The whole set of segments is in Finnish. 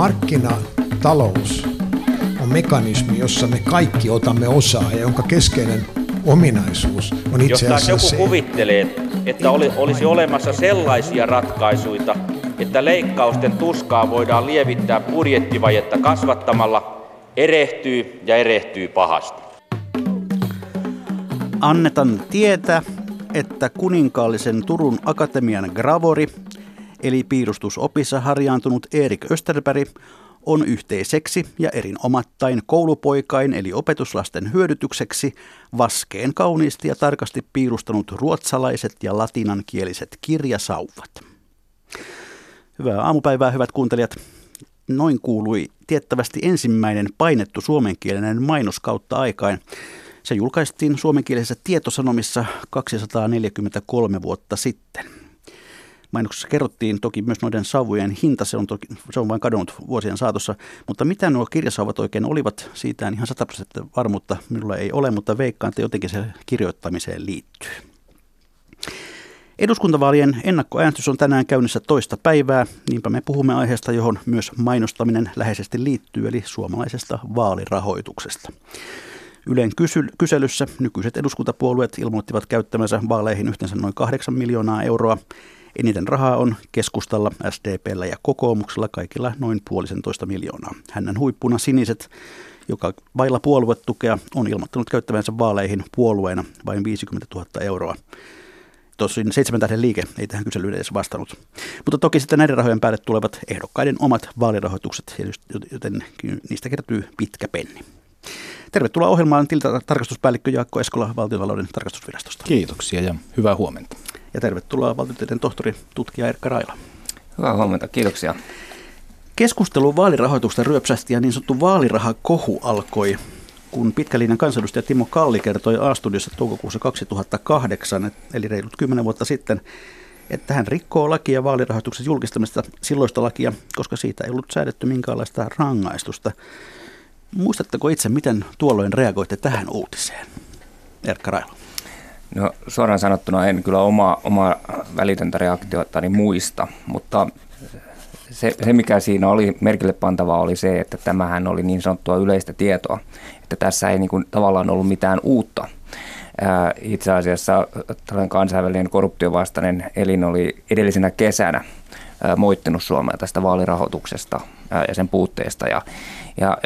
markkinatalous on mekanismi, jossa me kaikki otamme osaa ja jonka keskeinen ominaisuus on itse asiassa Jos joku se, kuvittelee, että oli, olisi olemassa sellaisia ratkaisuja, että leikkausten tuskaa voidaan lievittää budjettivajetta kasvattamalla, erehtyy ja erehtyy pahasti. Annetaan tietää, että kuninkaallisen Turun Akatemian gravori, eli piirustusopissa harjaantunut Erik Österberg, on yhteiseksi ja erinomattain koulupoikain eli opetuslasten hyödytykseksi vaskeen kauniisti ja tarkasti piirustanut ruotsalaiset ja latinankieliset kirjasauvat. Hyvää aamupäivää, hyvät kuuntelijat. Noin kuului tiettävästi ensimmäinen painettu suomenkielinen mainos kautta aikain. Se julkaistiin suomenkielisessä tietosanomissa 243 vuotta sitten. Mainoksessa kerrottiin toki myös noiden savujen hinta, se on, toki, se on vain kadonnut vuosien saatossa. Mutta mitä nuo kirjasauvat oikein olivat, siitä en ihan 100 prosenttia varmuutta minulla ei ole, mutta veikkaan, että jotenkin se kirjoittamiseen liittyy. Eduskuntavaalien ennakkoäänestys on tänään käynnissä toista päivää, niinpä me puhumme aiheesta, johon myös mainostaminen läheisesti liittyy, eli suomalaisesta vaalirahoituksesta. Ylen kyselyssä nykyiset eduskuntapuolueet ilmoittivat käyttämänsä vaaleihin yhteensä noin 8 miljoonaa euroa. Eniten rahaa on keskustalla, SDPllä ja kokoomuksella kaikilla noin puolisentoista miljoonaa. Hännän huippuna siniset, joka vailla puoluetukea, on ilmoittanut käyttävänsä vaaleihin puolueena vain 50 000 euroa. Tosin seitsemän tähden liike ei tähän kyselyyn edes vastannut. Mutta toki sitten näiden rahojen päälle tulevat ehdokkaiden omat vaalirahoitukset, joten niistä kertyy pitkä penni. Tervetuloa ohjelmaan tarkastuspäällikkö Jaakko Eskola Valtiontalouden tarkastusvirastosta. Kiitoksia ja hyvää huomenta. Ja tervetuloa valtiotieteen tohtori, tutkija Erkka Raila. Hyvää huomenta, kiitoksia. Keskustelu vaalirahoitusta ryöpsästi ja niin sanottu vaalirahakohu alkoi, kun pitkälinjan kansanedustaja Timo Kalli kertoi A-studiossa toukokuussa 2008, eli reilut 10 vuotta sitten, että hän rikkoo lakia vaalirahoituksen julkistamista silloista lakia, koska siitä ei ollut säädetty minkäänlaista rangaistusta. Muistatteko itse, miten tuolloin reagoitte tähän uutiseen? Erkka Railo. No suoraan sanottuna en kyllä oma, oma välitöntä reaktiota niin muista, mutta se, se, mikä siinä oli merkille pantavaa, oli se, että tämähän oli niin sanottua yleistä tietoa, että tässä ei niin kuin, tavallaan ollut mitään uutta. Itse asiassa tällainen kansainvälinen korruptiovastainen elin oli edellisenä kesänä moittinut Suomea tästä vaalirahoituksesta ja sen puutteesta. Ja, ja,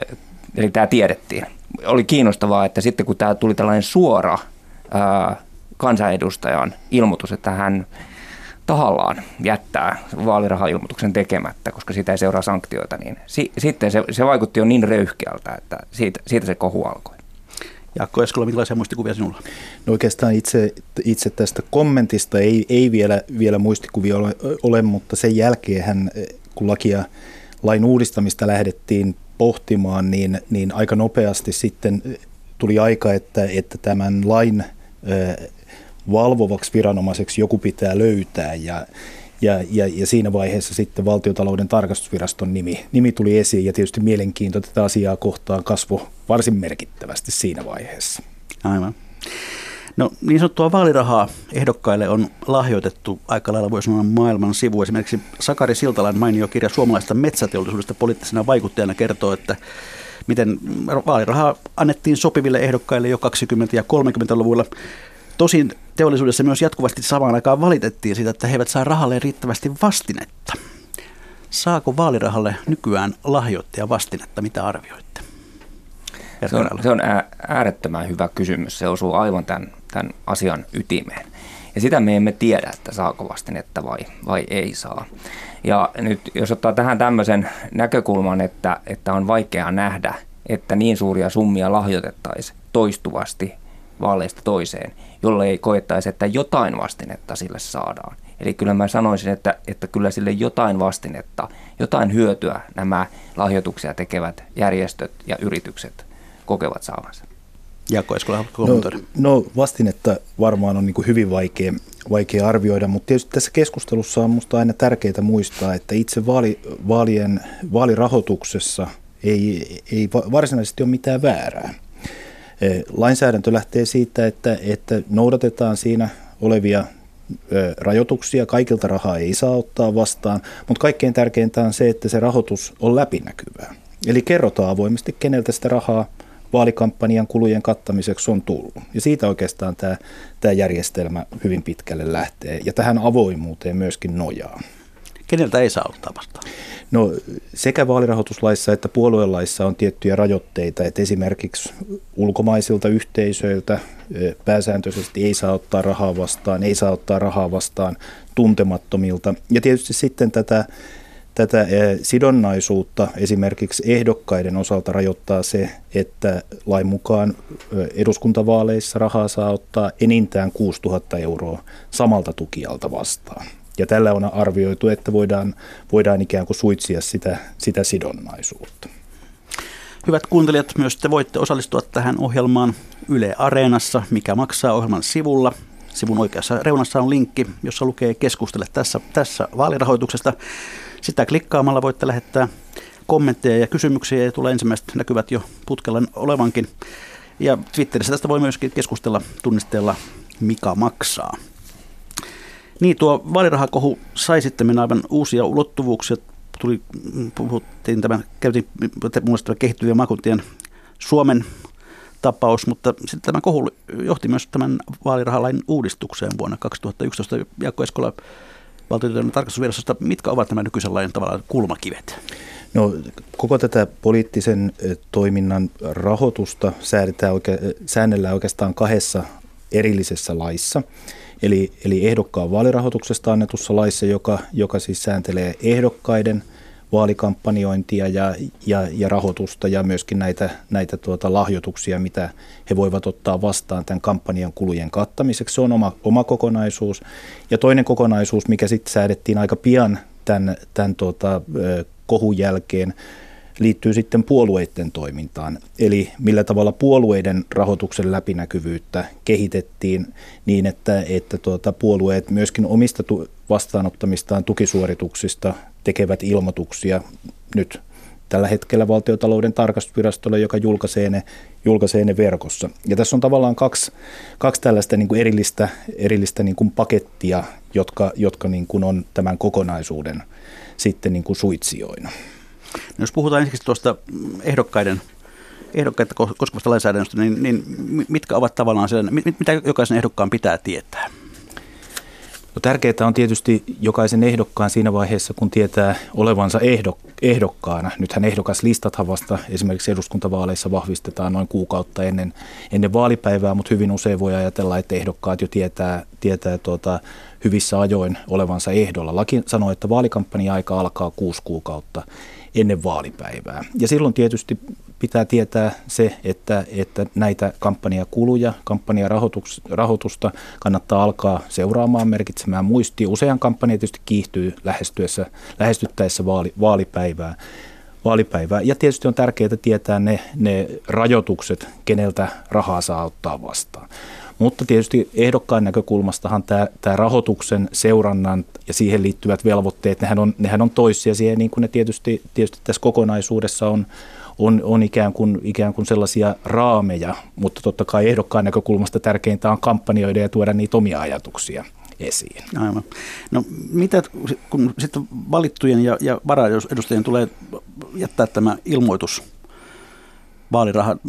eli tämä tiedettiin. Oli kiinnostavaa, että sitten kun tämä tuli tällainen suora kansanedustajan ilmoitus, että hän tahallaan jättää vaalirahailmoituksen tekemättä, koska siitä ei seuraa sanktioita, niin si- sitten se, se vaikutti jo niin röyhkeältä, että siitä, siitä se kohu alkoi. Jaakko Eskola, millaisia muistikuvia sinulla? No oikeastaan itse, itse tästä kommentista ei, ei vielä, vielä muistikuvia ole, ole, mutta sen jälkeen hän, kun lakia, lain uudistamista lähdettiin pohtimaan, niin, niin aika nopeasti sitten tuli aika, että, että tämän lain valvovaksi viranomaiseksi joku pitää löytää ja, ja, ja, ja siinä vaiheessa sitten valtiotalouden tarkastusviraston nimi, nimi tuli esiin ja tietysti mielenkiinto tätä asiaa kohtaan kasvoi varsin merkittävästi siinä vaiheessa. Aivan. No niin sanottua vaalirahaa ehdokkaille on lahjoitettu aika lailla voi sanoa maailman sivu. Esimerkiksi Sakari Siltalan mainio kirja suomalaista metsäteollisuudesta poliittisena vaikuttajana kertoo, että miten vaalirahaa annettiin sopiville ehdokkaille jo 20- ja 30-luvulla. Tosin teollisuudessa myös jatkuvasti samaan aikaan valitettiin siitä, että he eivät saa rahalle riittävästi vastinetta. Saako vaalirahalle nykyään lahjoittaja vastinetta? Mitä arvioitte? Se on, se on äärettömän hyvä kysymys. Se osuu aivan tämän, tämän asian ytimeen. Ja sitä me emme tiedä, että saako vastinetta vai, vai ei saa. Ja nyt jos ottaa tähän tämmöisen näkökulman, että, että on vaikea nähdä, että niin suuria summia lahjoitettaisiin toistuvasti vaaleista toiseen, jolle ei koettaisi, että jotain vastinetta sille saadaan. Eli kyllä mä sanoisin, että, että kyllä sille jotain vastinetta, jotain hyötyä nämä lahjoituksia tekevät järjestöt ja yritykset kokevat saavansa. Jaakko Eskola, no, no vastinetta varmaan on niin kuin hyvin vaikea, vaikea arvioida, mutta tietysti tässä keskustelussa on minusta aina tärkeää muistaa, että itse vaali, vaalien, vaalirahoituksessa ei, ei varsinaisesti ole mitään väärää. Lainsäädäntö lähtee siitä, että, että noudatetaan siinä olevia rajoituksia, kaikilta rahaa ei saa ottaa vastaan, mutta kaikkein tärkeintä on se, että se rahoitus on läpinäkyvää. Eli kerrotaan avoimesti, keneltä sitä rahaa vaalikampanjan kulujen kattamiseksi on tullut. Ja siitä oikeastaan tämä, tämä järjestelmä hyvin pitkälle lähtee ja tähän avoimuuteen myöskin nojaa. Keneltä ei saa ottaa vastaan? No sekä vaalirahoituslaissa että puoluelaissa on tiettyjä rajoitteita, että esimerkiksi ulkomaisilta yhteisöiltä pääsääntöisesti ei saa ottaa rahaa vastaan, ei saa ottaa rahaa vastaan tuntemattomilta. Ja tietysti sitten tätä, tätä sidonnaisuutta esimerkiksi ehdokkaiden osalta rajoittaa se, että lain mukaan eduskuntavaaleissa rahaa saa ottaa enintään 6000 euroa samalta tukijalta vastaan. Ja tällä on arvioitu, että voidaan, voidaan ikään kuin suitsia sitä, sitä sidonnaisuutta. Hyvät kuuntelijat, myös te voitte osallistua tähän ohjelmaan Yle Areenassa, mikä maksaa ohjelman sivulla. Sivun oikeassa reunassa on linkki, jossa lukee keskustele tässä, tässä vaalirahoituksesta. Sitä klikkaamalla voitte lähettää kommentteja ja kysymyksiä ja tulee ensimmäiset näkyvät jo putkella olevankin. Ja Twitterissä tästä voi myöskin keskustella tunnisteella Mika maksaa. Niin, tuo vaalirahakohu sai sitten aivan uusia ulottuvuuksia. Tuli, puhuttiin tämän, käytiin mun kehittyvien maakuntien Suomen tapaus, mutta sitten tämä kohu johti myös tämän vaalirahalain uudistukseen vuonna 2011. Jaakko Eskola valtioiden tarkastusvirastosta, mitkä ovat nämä nykyisen lain tavallaan kulmakivet? No, koko tätä poliittisen toiminnan rahoitusta säädetään oike- säännellään oikeastaan kahdessa erillisessä laissa. Eli, eli ehdokkaan vaalirahoituksesta annetussa laissa, joka, joka siis sääntelee ehdokkaiden vaalikampanjointia ja, ja, ja rahoitusta ja myöskin näitä, näitä tuota lahjoituksia, mitä he voivat ottaa vastaan tämän kampanjan kulujen kattamiseksi. Se on oma, oma kokonaisuus. Ja toinen kokonaisuus, mikä sitten säädettiin aika pian tämän, tämän tuota, kohun jälkeen, liittyy sitten puolueiden toimintaan. Eli millä tavalla puolueiden rahoituksen läpinäkyvyyttä kehitettiin niin, että, että tuota, puolueet myöskin omista tu- vastaanottamistaan tukisuorituksista tekevät ilmoituksia nyt tällä hetkellä valtiotalouden tarkastusvirastolle, joka julkaisee ne, julkaisee ne verkossa. Ja tässä on tavallaan kaksi, kaksi tällaista niin kuin erillistä, erillistä niin kuin pakettia, jotka, jotka niin kuin on tämän kokonaisuuden sitten niin kuin suitsijoina. No jos puhutaan ensiksi tuosta ehdokkaiden ehdokkaita koskevasta lainsäädännöstä, niin, niin mitkä ovat tavallaan se, mitä jokaisen ehdokkaan pitää tietää? No tärkeää on tietysti jokaisen ehdokkaan siinä vaiheessa, kun tietää olevansa ehdok, ehdokkaana. Nythän ehdokaslistathan vasta esimerkiksi eduskuntavaaleissa vahvistetaan noin kuukautta ennen, ennen vaalipäivää, mutta hyvin usein voi ajatella, että ehdokkaat jo tietää, tietää tuota, hyvissä ajoin olevansa ehdolla. Laki sanoo, että vaalikampanja-aika alkaa kuusi kuukautta ennen vaalipäivää. Ja silloin tietysti pitää tietää se, että, että näitä kampanjakuluja, kampanjarahoitusta kannattaa alkaa seuraamaan, merkitsemään muistiin. Usean kampanja tietysti kiihtyy lähestyessä, lähestyttäessä vaali, vaalipäivää. vaalipäivää. Ja tietysti on tärkeää tietää ne, ne rajoitukset, keneltä rahaa saa ottaa vastaan. Mutta tietysti ehdokkaan näkökulmastahan tämä, tämä rahoituksen seurannan ja siihen liittyvät velvoitteet, nehän on, nehän on toissijaisia, niin kuin ne tietysti, tietysti tässä kokonaisuudessa on, on, on ikään, kuin, ikään kuin sellaisia raameja, mutta totta kai ehdokkaan näkökulmasta tärkeintä on kampanjoida ja tuoda niitä omia ajatuksia esiin. Aivan. No mitä, kun sitten valittujen ja, ja varaedustajien tulee jättää tämä ilmoitus vaalirahan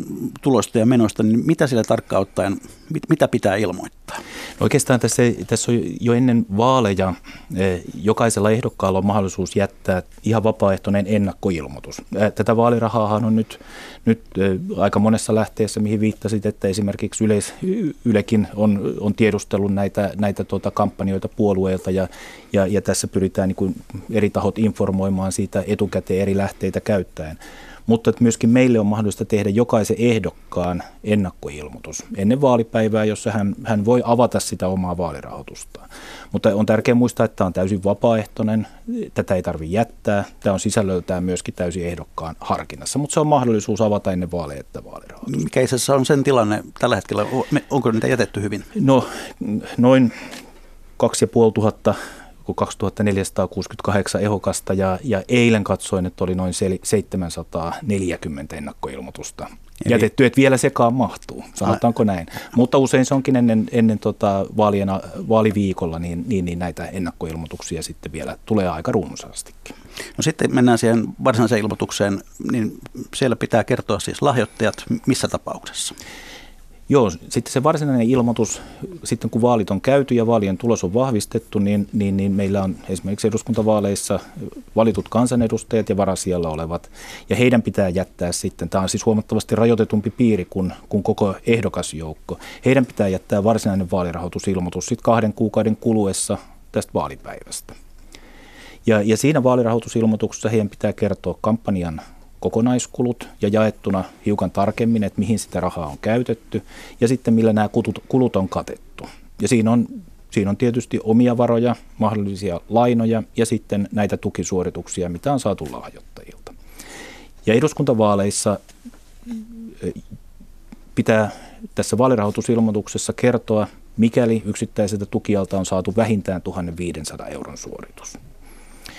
tuloista ja menoista, niin mitä sillä tarkkaan ottaen, mit, mitä pitää ilmoittaa? No oikeastaan tässä, tässä on jo ennen vaaleja eh, jokaisella ehdokkaalla on mahdollisuus jättää ihan vapaaehtoinen ennakkoilmoitus. Eh, tätä vaalirahaahan on nyt, nyt eh, aika monessa lähteessä, mihin viittasit, että esimerkiksi Yleis, Ylekin on, on tiedustellut näitä, näitä tuota kampanjoita puolueilta ja, ja, ja tässä pyritään niin kuin eri tahot informoimaan siitä etukäteen eri lähteitä käyttäen mutta että myöskin meille on mahdollista tehdä jokaisen ehdokkaan ennakkoilmoitus ennen vaalipäivää, jossa hän, hän voi avata sitä omaa vaalirahoitustaan. Mutta on tärkeää muistaa, että tämä on täysin vapaaehtoinen, tätä ei tarvitse jättää, tämä on sisällöltään myöskin täysin ehdokkaan harkinnassa, mutta se on mahdollisuus avata ennen vaaleja että vaalirahoitusta. Mikä itse asiassa on sen tilanne tällä hetkellä, onko niitä jätetty hyvin? No noin 2500 kuin 2468 ehokasta ja, ja eilen katsoin, että oli noin 740 ennakkoilmoitusta Eli... jätetty, että vielä sekaan mahtuu, sanotaanko näin. Mutta usein se onkin ennen, ennen tota vaalien, vaaliviikolla, niin, niin, niin näitä ennakkoilmoituksia sitten vielä tulee aika runsaastikin. No sitten mennään siihen varsinaiseen ilmoitukseen, niin siellä pitää kertoa siis lahjoittajat missä tapauksessa? Joo, sitten se varsinainen ilmoitus, sitten kun vaalit on käyty ja vaalien tulos on vahvistettu, niin, niin, niin meillä on esimerkiksi eduskuntavaaleissa valitut kansanedustajat ja varasijalla olevat, ja heidän pitää jättää sitten, tämä on siis huomattavasti rajoitetumpi piiri kuin, kuin koko ehdokasjoukko, heidän pitää jättää varsinainen vaalirahoitusilmoitus sitten kahden kuukauden kuluessa tästä vaalipäivästä. Ja, ja siinä vaalirahoitusilmoituksessa heidän pitää kertoa kampanjan kokonaiskulut ja jaettuna hiukan tarkemmin, että mihin sitä rahaa on käytetty ja sitten millä nämä kulut, on katettu. Ja siinä on, siinä on tietysti omia varoja, mahdollisia lainoja ja sitten näitä tukisuorituksia, mitä on saatu lahjoittajilta. Ja eduskuntavaaleissa eh, pitää tässä vaalirahoitusilmoituksessa kertoa, mikäli yksittäiseltä tukijalta on saatu vähintään 1500 euron suoritus.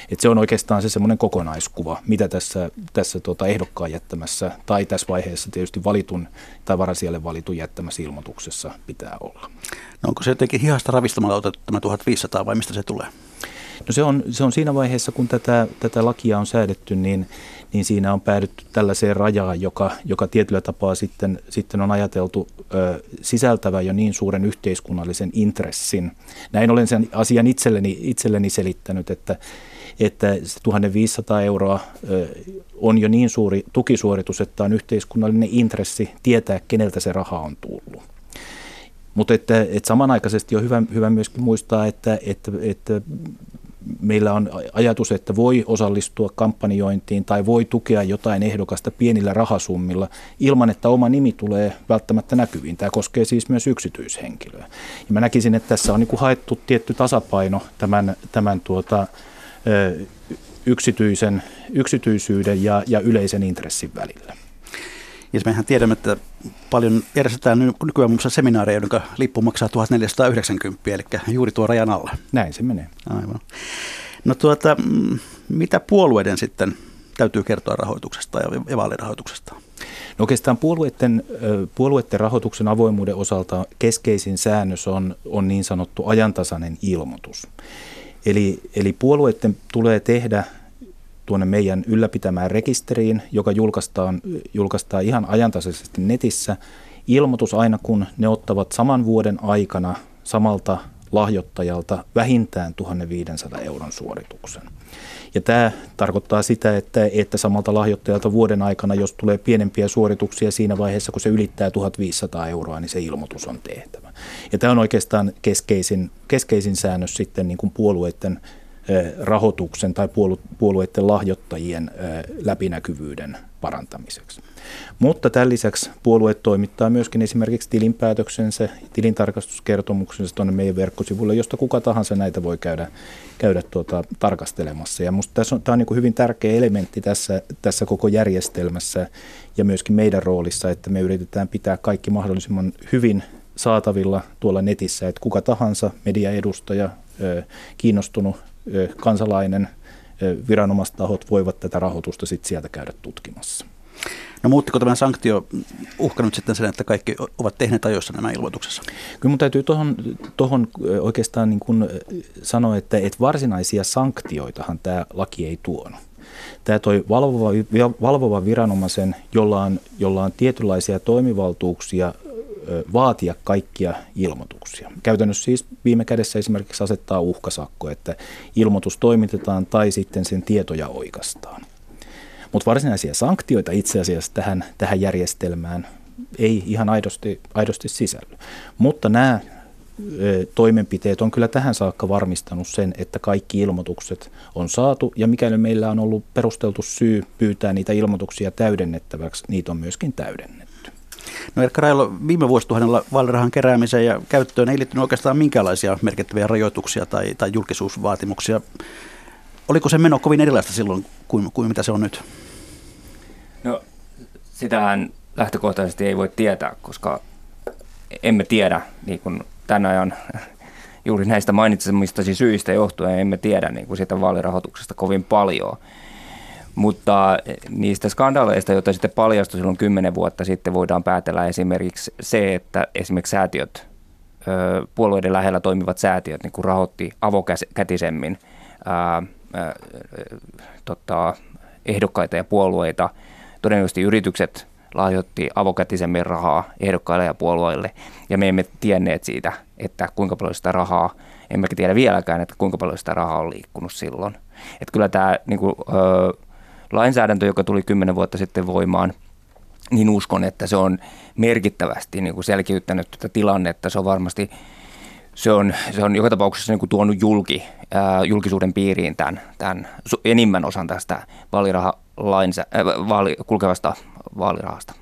Et se on oikeastaan se semmoinen kokonaiskuva, mitä tässä, tässä tuota ehdokkaan jättämässä tai tässä vaiheessa tietysti valitun tai varasijalle valitun jättämässä ilmoituksessa pitää olla. No onko se jotenkin hihasta ravistamalla otettu tämä 1500 vai mistä se tulee? No se on, se on siinä vaiheessa, kun tätä, tätä lakia on säädetty, niin, niin siinä on päädytty tällaiseen rajaan, joka, joka tietyllä tapaa sitten, sitten on ajateltu ö, sisältävä jo niin suuren yhteiskunnallisen intressin. Näin olen sen asian itselleni, itselleni selittänyt, että, että 1500 euroa on jo niin suuri tukisuoritus, että on yhteiskunnallinen intressi tietää, keneltä se raha on tullut. Mutta että, että samanaikaisesti on hyvä, hyvä myöskin muistaa, että, että, että meillä on ajatus, että voi osallistua kampanjointiin tai voi tukea jotain ehdokasta pienillä rahasummilla ilman, että oma nimi tulee välttämättä näkyviin. Tämä koskee siis myös yksityishenkilöä. Ja mä näkisin, että tässä on niin haettu tietty tasapaino tämän, tämän tuota, yksityisen, yksityisyyden ja, ja yleisen intressin välillä. Ja mehän tiedämme, että paljon järjestetään nykyään muun seminaareja, jonka lippu maksaa 1490, eli juuri tuo rajan alla. Näin se menee. Aivan. No tuota, mm, mitä puolueiden sitten täytyy kertoa rahoituksesta ja vaalirahoituksesta? No oikeastaan puolueiden, puolueiden rahoituksen avoimuuden osalta keskeisin säännös on, on niin sanottu ajantasainen ilmoitus. Eli, eli puolueiden tulee tehdä tuonne meidän ylläpitämään rekisteriin, joka julkaistaan, julkaistaan ihan ajantasaisesti netissä, ilmoitus aina kun ne ottavat saman vuoden aikana samalta lahjoittajalta vähintään 1500 euron suorituksen. Ja tämä tarkoittaa sitä, että, että samalta lahjoittajalta vuoden aikana, jos tulee pienempiä suorituksia siinä vaiheessa, kun se ylittää 1500 euroa, niin se ilmoitus on tehtävä. Ja tämä on oikeastaan keskeisin, keskeisin säännös sitten niin kuin puolueiden rahoituksen tai puolueiden lahjoittajien läpinäkyvyyden parantamiseksi. Mutta tämän lisäksi puolue toimittaa myöskin esimerkiksi tilinpäätöksensä, tilintarkastuskertomuksensa tuonne meidän verkkosivuille, josta kuka tahansa näitä voi käydä, käydä tuota, tarkastelemassa. Ja minusta tässä on, tämä on niin hyvin tärkeä elementti tässä, tässä koko järjestelmässä ja myöskin meidän roolissa, että me yritetään pitää kaikki mahdollisimman hyvin saatavilla tuolla netissä, että kuka tahansa mediaedustaja, kiinnostunut kansalainen, viranomaistahot voivat tätä rahoitusta sitten sieltä käydä tutkimassa. No muuttiko tämä sanktio uhkanut sitten sen, että kaikki ovat tehneet ajoissa nämä ilmoituksessa? Kyllä mun täytyy tuohon, tohon oikeastaan niin kuin sanoa, että, että varsinaisia sanktioitahan tämä laki ei tuonut. Tämä toi valvova, valvova viranomaisen, jolla on, jolla on tietynlaisia toimivaltuuksia vaatia kaikkia ilmoituksia. Käytännössä siis viime kädessä esimerkiksi asettaa uhkasakko, että ilmoitus toimitetaan tai sitten sen tietoja oikastaan. Mutta varsinaisia sanktioita itse asiassa tähän, tähän järjestelmään ei ihan aidosti, aidosti sisälly. Mutta nämä toimenpiteet on kyllä tähän saakka varmistanut sen, että kaikki ilmoitukset on saatu ja mikäli meillä on ollut perusteltu syy pyytää niitä ilmoituksia täydennettäväksi, niitä on myöskin täydennetty. No Erkka Railo, viime vuosituhannella vaalirahan keräämiseen ja käyttöön ei liittynyt oikeastaan minkäänlaisia merkittäviä rajoituksia tai, tai julkisuusvaatimuksia. Oliko se meno kovin erilaista silloin kuin, kuin mitä se on nyt? Sitähän lähtökohtaisesti ei voi tietää, koska emme tiedä niin kuin tämän ajan juuri näistä mainitsemistasi syistä johtuen emme tiedä niin kuin sitä vaalirahoituksesta kovin paljon. Mutta niistä skandaaleista, joita sitten paljastui silloin kymmenen vuotta sitten, voidaan päätellä esimerkiksi se, että esimerkiksi säätiöt, puolueiden lähellä toimivat säätiöt niin kuin rahoitti avokätisemmin ää, ää, tota, ehdokkaita ja puolueita. Todennäköisesti yritykset lahjoitti avokätisemmin rahaa ehdokkaille ja puolueille, ja me emme tienneet siitä, että kuinka paljon sitä rahaa, emmekä tiedä vieläkään, että kuinka paljon sitä rahaa on liikkunut silloin. Että kyllä tämä niin kuin, ö, lainsäädäntö, joka tuli kymmenen vuotta sitten voimaan, niin uskon, että se on merkittävästi niin kuin selkiyttänyt tätä tilannetta. Se on varmasti se on, se on joka tapauksessa niin kuin tuonut julki, ää, julkisuuden piiriin tämän, tämän enimmän osan tästä vaalirahalainsä, ää, vaali, kulkevasta vaalirahasta.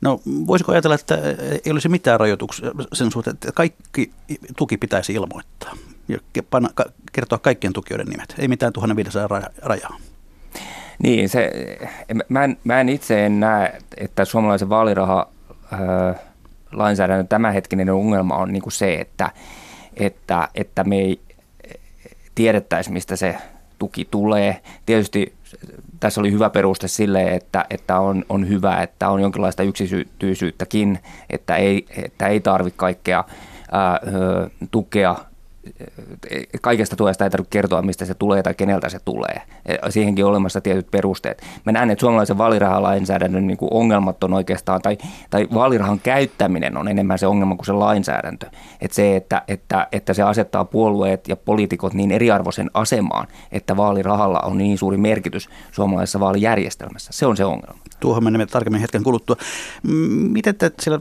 No voisiko ajatella, että ei olisi mitään rajoituksia sen suhteen, että kaikki tuki pitäisi ilmoittaa ja panna, kertoa kaikkien tukijoiden nimet, ei mitään 1500 rajaa. Niin, se, mä, en, mä en itse en näe, että suomalaisen vaaliraha lainsäädännön tämänhetkinen ongelma on niin kuin se, että, että, että me ei tiedettäisi, mistä se tuki tulee. Tietysti tässä oli hyvä peruste sille, että, että on, on hyvä, että on jonkinlaista yksityisyyttäkin, että ei, että ei tarvitse kaikkea ää, tukea kaikesta tuesta ei tarvitse kertoa, mistä se tulee tai keneltä se tulee. Siihenkin on olemassa tietyt perusteet. Mä näen, että suomalaisen vaalirahalainsäädännön niin kuin ongelmat on oikeastaan, tai, tai vaalirahan käyttäminen on enemmän se ongelma kuin se lainsäädäntö. Että se, että, että, että se asettaa puolueet ja poliitikot niin eriarvoisen asemaan, että vaalirahalla on niin suuri merkitys suomalaisessa vaalijärjestelmässä. Se on se ongelma. Tuohon menemme tarkemmin hetken kuluttua. Miten te siellä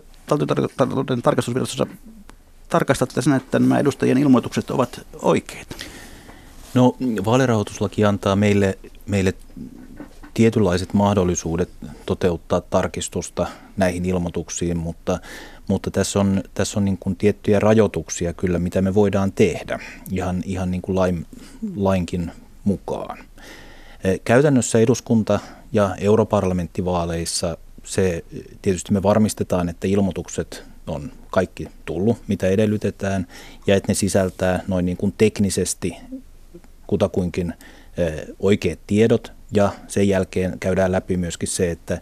tarkastusvirastossa tarkastatte sen, että nämä edustajien ilmoitukset ovat oikeita? No vaalirahoituslaki antaa meille, meille tietynlaiset mahdollisuudet toteuttaa tarkistusta näihin ilmoituksiin, mutta, mutta tässä on, tässä on niin kuin tiettyjä rajoituksia kyllä, mitä me voidaan tehdä ihan, ihan niin kuin lain, lainkin mukaan. Käytännössä eduskunta- ja europarlamenttivaaleissa se tietysti me varmistetaan, että ilmoitukset on kaikki tullut, mitä edellytetään, ja että ne sisältää noin niin kuin teknisesti kutakuinkin oikeat tiedot, ja sen jälkeen käydään läpi myöskin se, että,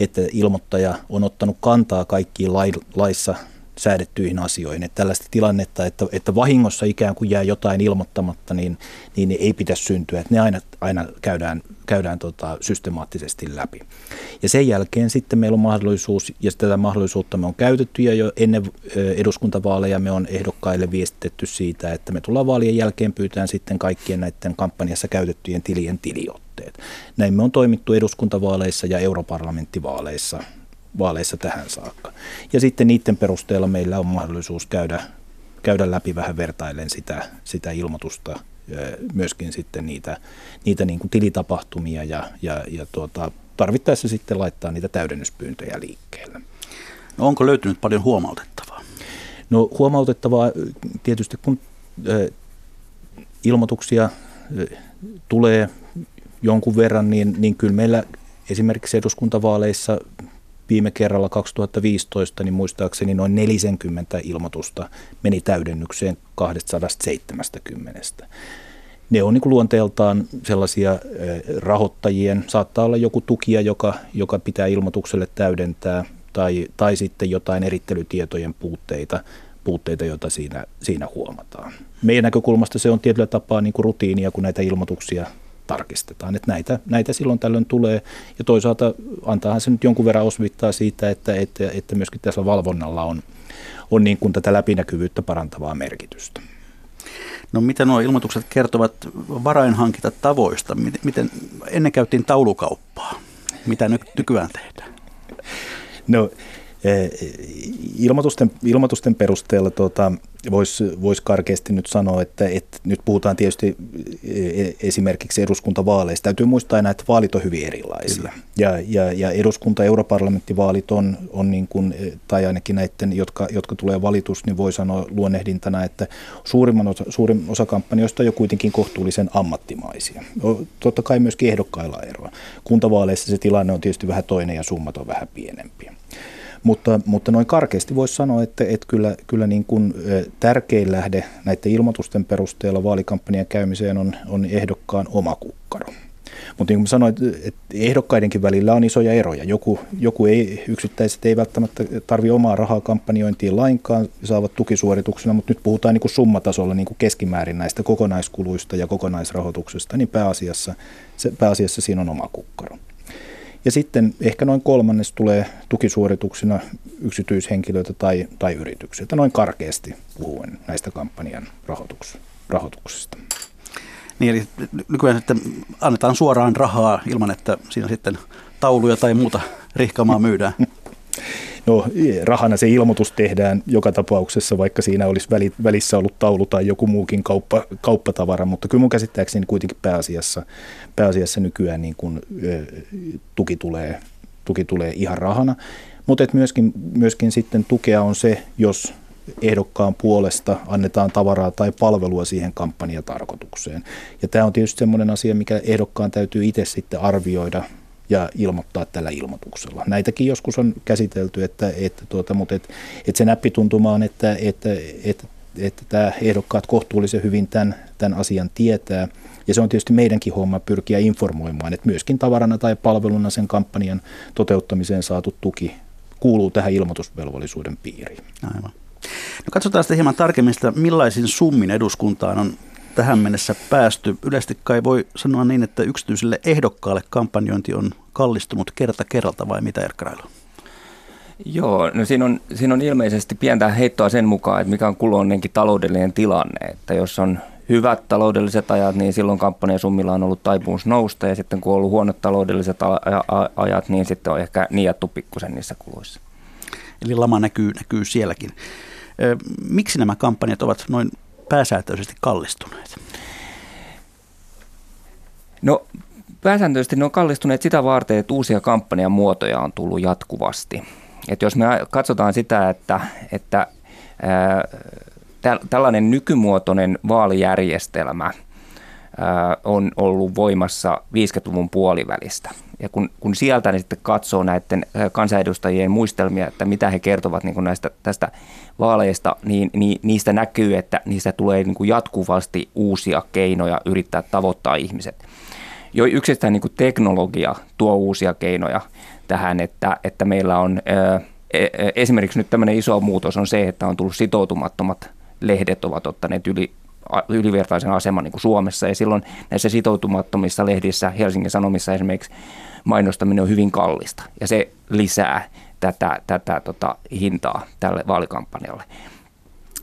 että ilmoittaja on ottanut kantaa kaikkiin laissa säädettyihin asioihin. Että tällaista tilannetta, että, että vahingossa ikään kuin jää jotain ilmoittamatta, niin, niin ei pitäisi syntyä. Että ne aina, aina käydään, käydään tota systemaattisesti läpi. Ja sen jälkeen sitten meillä on mahdollisuus, ja tätä mahdollisuutta me on käytetty, ja jo ennen eduskuntavaaleja me on ehdokkaille viestitetty siitä, että me tullaan vaalien jälkeen pyytään sitten kaikkien näiden kampanjassa käytettyjen tilien tiliotteet. Näin me on toimittu eduskuntavaaleissa ja europarlamenttivaaleissa vaaleissa tähän saakka. Ja sitten niiden perusteella meillä on mahdollisuus käydä, käydä läpi vähän vertaillen sitä, sitä ilmoitusta, myöskin sitten niitä, niitä niin kuin tilitapahtumia ja, ja, ja tuota, tarvittaessa sitten laittaa niitä täydennyspyyntöjä liikkeelle. No onko löytynyt paljon huomautettavaa? No huomautettavaa tietysti kun ilmoituksia tulee jonkun verran, niin, niin kyllä meillä esimerkiksi eduskuntavaaleissa viime kerralla 2015, niin muistaakseni noin 40 ilmoitusta meni täydennykseen 270. Ne on niin luonteeltaan sellaisia rahoittajien, saattaa olla joku tukija, joka, joka pitää ilmoitukselle täydentää, tai, tai sitten jotain erittelytietojen puutteita, puutteita, joita siinä, siinä huomataan. Meidän näkökulmasta se on tietyllä tapaa niin kuin rutiinia, kun näitä ilmoituksia tarkistetaan. Että näitä, näitä silloin tällöin tulee ja toisaalta antaahan se nyt jonkun verran osvittaa siitä, että, että, että myöskin tässä valvonnalla on, on niin kuin tätä läpinäkyvyyttä parantavaa merkitystä. No mitä nuo ilmoitukset kertovat tavoista? Miten, ennen käytiin taulukauppaa. Mitä nyt nykyään tehdään? No ilmoitusten, ilmoitusten perusteella tuota, voisi vois karkeasti nyt sanoa, että, että nyt puhutaan tietysti eh, esimerkiksi eduskuntavaaleista. Täytyy muistaa aina, että vaalit on hyvin erilaisia. Ja, ja, ja eduskunta- ja europarlamenttivaalit on, on niin kuin, eh, tai ainakin näiden, jotka, jotka tulee valitus, niin voi sanoa luonnehdintana, että suurimman osa, suurin osa kampanjoista on jo kuitenkin kohtuullisen ammattimaisia. Totta kai myöskin ehdokkailla eroa. Kuntavaaleissa se tilanne on tietysti vähän toinen ja summat on vähän pienempiä. Mutta, mutta noin karkeasti voisi sanoa, että, että kyllä, kyllä niin kuin tärkein lähde näiden ilmoitusten perusteella vaalikampanjan käymiseen on, on ehdokkaan oma kukkaro. Mutta niin kuin sanoin, että ehdokkaidenkin välillä on isoja eroja. Joku, joku ei, yksittäiset ei välttämättä tarvitse omaa rahaa kampanjointiin lainkaan, saavat tukisuorituksena, mutta nyt puhutaan niin kuin summatasolla niin kuin keskimäärin näistä kokonaiskuluista ja kokonaisrahoituksesta, niin pääasiassa, se, pääasiassa siinä on oma kukkaro. Ja sitten ehkä noin kolmannes tulee tukisuorituksina yksityishenkilöitä tai, tai yrityksiltä, noin karkeasti puhuen näistä kampanjan rahoituks, rahoituksista. Niin, eli nykyään sitten annetaan suoraan rahaa ilman, että siinä sitten tauluja tai muuta rihkaamaa myydään. No rahana se ilmoitus tehdään joka tapauksessa, vaikka siinä olisi välissä ollut taulu tai joku muukin kauppa, kauppatavara, mutta kyllä mun käsittääkseni kuitenkin pääasiassa, pääasiassa nykyään niin kuin, tuki, tulee, tuki tulee ihan rahana. Mutta myöskin, myöskin sitten tukea on se, jos ehdokkaan puolesta annetaan tavaraa tai palvelua siihen kampanjatarkoitukseen. Ja tämä on tietysti sellainen asia, mikä ehdokkaan täytyy itse sitten arvioida ja ilmoittaa tällä ilmoituksella. Näitäkin joskus on käsitelty, että, että tuota, mutta et, et se näppituntuma on, että, että, että, että tämä ehdokkaat kohtuullisen hyvin tämän, tämän asian tietää. Ja se on tietysti meidänkin homma pyrkiä informoimaan, että myöskin tavarana tai palveluna sen kampanjan toteuttamiseen saatu tuki kuuluu tähän ilmoitusvelvollisuuden piiriin. Aivan. No katsotaan sitten hieman tarkemmin sitä, millaisin summin eduskuntaan on tähän mennessä päästy. Yleisesti kai voi sanoa niin, että yksityiselle ehdokkaalle kampanjointi on kallistunut kerta kerralta vai mitä Erkkarailla? Joo, no siinä on, siinä on ilmeisesti pientä heittoa sen mukaan, että mikä on kulloinenkin taloudellinen tilanne. Että jos on hyvät taloudelliset ajat, niin silloin kampanjasummilla on ollut taipumus nousta ja sitten kun on ollut huonot taloudelliset ajat, niin sitten on ehkä niiattu pikkusen niissä kuluissa. Eli lama näkyy, näkyy sielläkin. Miksi nämä kampanjat ovat noin pääsääntöisesti kallistuneet? No pääsääntöisesti ne on kallistuneet sitä varten, että uusia kampanjan muotoja on tullut jatkuvasti. Et jos me katsotaan sitä, että, että ää, tällainen nykymuotoinen vaalijärjestelmä – on ollut voimassa 50-luvun puolivälistä. Ja kun, kun sieltä niin sitten katsoo näiden kansanedustajien muistelmia, että mitä he kertovat niin näistä, tästä vaaleista, niin, niin niistä näkyy, että niistä tulee niin kuin jatkuvasti uusia keinoja yrittää tavoittaa ihmiset. Jo yksistään niin kuin teknologia tuo uusia keinoja tähän, että, että meillä on esimerkiksi nyt tämmöinen iso muutos on se, että on tullut sitoutumattomat lehdet ovat ottaneet yli ylivertaisen aseman niin kuin Suomessa. Ja silloin näissä sitoutumattomissa lehdissä, Helsingin Sanomissa esimerkiksi, mainostaminen on hyvin kallista. Ja se lisää tätä, tätä tota, hintaa tälle vaalikampanjalle.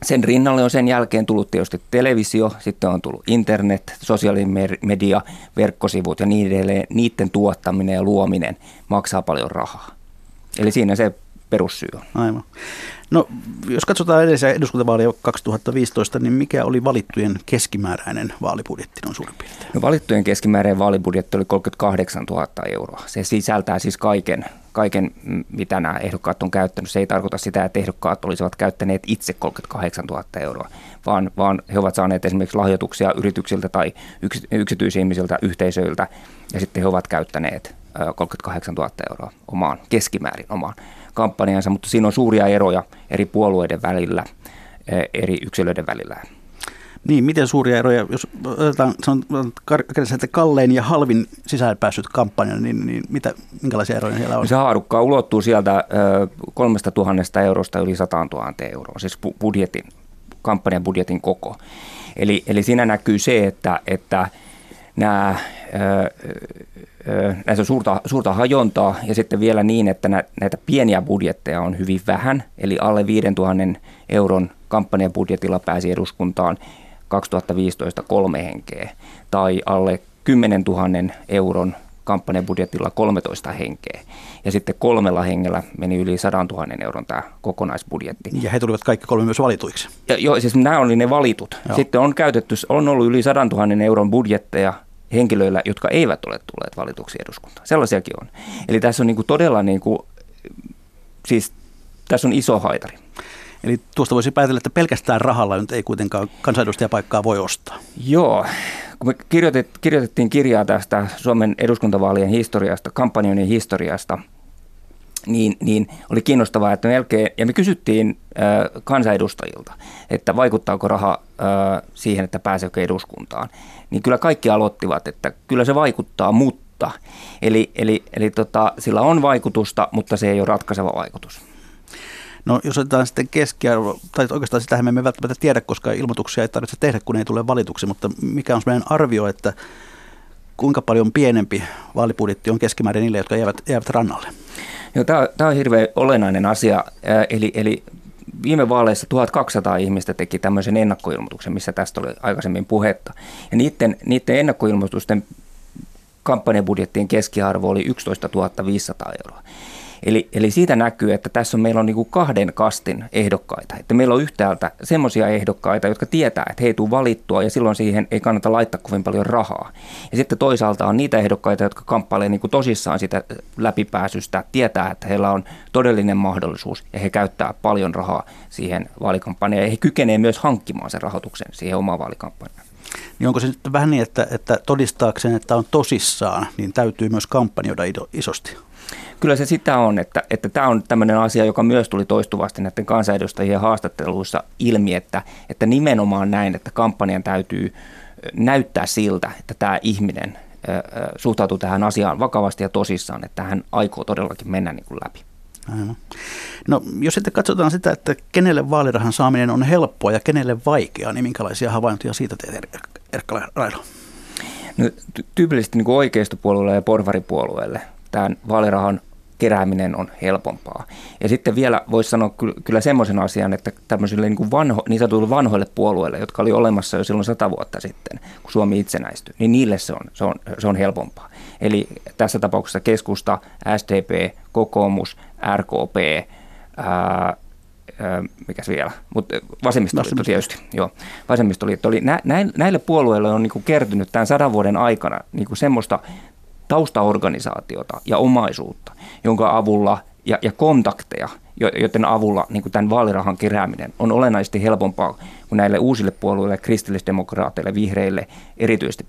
Sen rinnalle on sen jälkeen tullut tietysti televisio, sitten on tullut internet, sosiaalinen media, verkkosivut ja niin edelleen. Niiden tuottaminen ja luominen maksaa paljon rahaa. Eli siinä se perussyy on. Aivan. No, jos katsotaan edellisiä eduskuntavaaleja 2015, niin mikä oli valittujen keskimääräinen vaalibudjetti noin suurin piirtein? No, valittujen keskimääräinen vaalibudjetti oli 38 000 euroa. Se sisältää siis kaiken, kaiken, mitä nämä ehdokkaat on käyttänyt. Se ei tarkoita sitä, että ehdokkaat olisivat käyttäneet itse 38 000 euroa, vaan, vaan he ovat saaneet esimerkiksi lahjoituksia yrityksiltä tai yksityisihmisiltä, yhteisöiltä, ja sitten he ovat käyttäneet 38 000 euroa omaan, keskimäärin omaan kampanjansa, mutta siinä on suuria eroja eri puolueiden välillä, eh, eri yksilöiden välillä. Niin, miten suuria eroja, jos otetaan että kallein ja halvin sisään päässyt kampanja, niin, niin mitä, minkälaisia eroja siellä on? Se haarukka ulottuu sieltä kolmesta tuhannesta eurosta yli 100 000 euroa, siis budjetin, kampanjan budjetin koko. Eli, eli siinä näkyy se, että, että nämä näissä on suurta, suurta hajontaa ja sitten vielä niin, että näitä pieniä budjetteja on hyvin vähän, eli alle 5000 euron kampanjabudjetilla pääsi eduskuntaan 2015 kolme henkeä tai alle 10 000 euron kampanjabudjetilla 13 henkeä. Ja sitten kolmella hengellä meni yli 100 000 euron tämä kokonaisbudjetti. Ja he tulivat kaikki kolme myös valituiksi. Ja, joo, siis nämä oli ne valitut. Joo. Sitten on käytetty, on ollut yli 100 000 euron budjetteja henkilöillä, jotka eivät ole tulleet valituksi eduskuntaan. Sellaisiakin on. Eli tässä on niin kuin todella, niin kuin, siis tässä on iso haitari. Eli tuosta voisi päätellä, että pelkästään rahalla nyt ei kuitenkaan kansanedustajapaikkaa voi ostaa. Joo. Kun me kirjoitet, kirjoitettiin kirjaa tästä Suomen eduskuntavaalien historiasta, kampanjoinnin historiasta, niin, niin oli kiinnostavaa, että melkein, ja me kysyttiin äh, kansanedustajilta, että vaikuttaako raha äh, siihen, että pääseekö eduskuntaan, niin kyllä kaikki aloittivat, että kyllä se vaikuttaa, mutta, eli, eli, eli tota, sillä on vaikutusta, mutta se ei ole ratkaiseva vaikutus. No jos otetaan sitten keskiarvo, tai oikeastaan sitä me emme välttämättä tiedä, koska ilmoituksia ei tarvitse tehdä, kun ei tule valituksi, mutta mikä on meidän arvio, että kuinka paljon pienempi vaalibudjetti on keskimäärin niille, jotka jäävät, jäävät rannalle? Joo, tämä, tämä on hirveän olennainen asia. Eli, eli viime vaaleissa 1200 ihmistä teki tämmöisen ennakkoilmoituksen, missä tästä oli aikaisemmin puhetta. Ja niiden, niiden ennakkoilmoitusten kampanjabudjettien keskiarvo oli 11 500 euroa. Eli, eli siitä näkyy, että tässä on, meillä on niin kuin kahden kastin ehdokkaita. Että meillä on yhtäältä semmoisia ehdokkaita, jotka tietää, että he ei tule valittua ja silloin siihen ei kannata laittaa kovin paljon rahaa. Ja sitten toisaalta on niitä ehdokkaita, jotka kamppailevat niin kuin tosissaan sitä läpipääsystä, tietää, että heillä on todellinen mahdollisuus ja he käyttää paljon rahaa siihen vaalikampanjaan ja he kykenevät myös hankkimaan sen rahoituksen siihen omaan vaalikampanjaan. Niin onko se sitten vähän niin, että, että todistaakseen, että on tosissaan, niin täytyy myös kampanjoida isosti? Kyllä se sitä on, että, että tämä on tämmöinen asia, joka myös tuli toistuvasti näiden kansanedustajien haastatteluissa ilmi, että, että nimenomaan näin, että kampanjan täytyy näyttää siltä, että tämä ihminen suhtautuu tähän asiaan vakavasti ja tosissaan, että hän aikoo todellakin mennä niin kuin läpi. Aivan. No jos sitten katsotaan sitä, että kenelle vaalirahan saaminen on helppoa ja kenelle vaikeaa, niin minkälaisia havaintoja siitä teet Erkka Railo? No, tyypillisesti niin oikeistopuolueelle ja porvaripuolueelle tämän vaalirahan kerääminen on helpompaa. Ja sitten vielä voisi sanoa kyllä semmoisen asian, että tämmöisille niin, kuin vanho, niin sanotuille vanhoille puolueille, jotka oli olemassa jo silloin sata vuotta sitten, kun Suomi itsenäistyi, niin niille se on, se on, se on helpompaa. Eli tässä tapauksessa keskusta, SDP, kokoomus, RKP, ää, mikäs vielä, mutta vasemmistoliitto tietysti, joo, vasemmistoliitto oli, nä, näille puolueille on niin kertynyt tämän sadan vuoden aikana niin semmoista taustaorganisaatiota ja omaisuutta, jonka avulla ja, ja kontakteja, joiden avulla niin kuin tämän vaalirahan kerääminen on olennaisesti helpompaa kuin näille uusille puolueille, kristillisdemokraateille, vihreille, erityisesti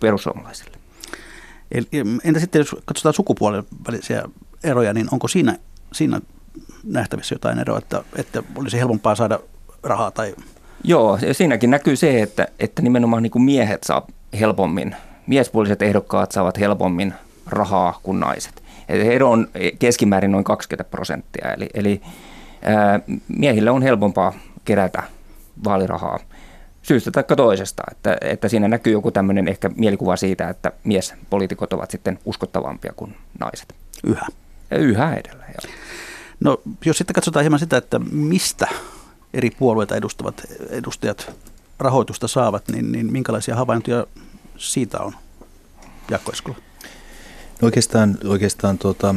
perussuomalaisille. Eli, entä sitten, jos katsotaan sukupuolen välisiä eroja, niin onko siinä, siinä nähtävissä jotain eroa, että, että olisi helpompaa saada rahaa? Tai... Joo, siinäkin näkyy se, että, että nimenomaan niin kuin miehet saa helpommin miespuoliset ehdokkaat saavat helpommin rahaa kuin naiset. Ero on keskimäärin noin 20 prosenttia, eli, eli ää, miehille on helpompaa kerätä vaalirahaa syystä tai toisesta, että, että siinä näkyy joku tämmöinen ehkä mielikuva siitä, että miespoliitikot ovat sitten uskottavampia kuin naiset. Yhä. Yhä edelleen, joo. No jos sitten katsotaan hieman sitä, että mistä eri puolueita edustavat edustajat rahoitusta saavat, niin, niin minkälaisia havaintoja siitä on, Jaakko Eskola? No oikeastaan, oikeastaan tuota,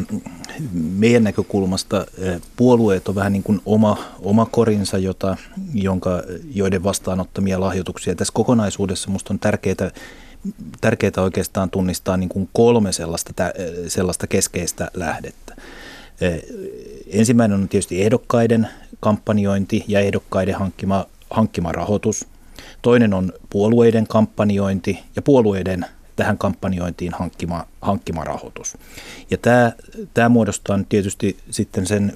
meidän näkökulmasta eh, puolueet on vähän niin kuin oma, oma korinsa, jota, jonka, joiden vastaanottamia lahjoituksia. Tässä kokonaisuudessa minusta on tärkeää, tärkeää oikeastaan tunnistaa niin kuin kolme sellaista, sellaista keskeistä lähdettä. Eh, ensimmäinen on tietysti ehdokkaiden kampanjointi ja ehdokkaiden hankkima, hankkima rahoitus – Toinen on puolueiden kampanjointi ja puolueiden tähän kampanjointiin hankkima, hankkima rahoitus. Ja tämä, tämä muodostaa tietysti sitten sen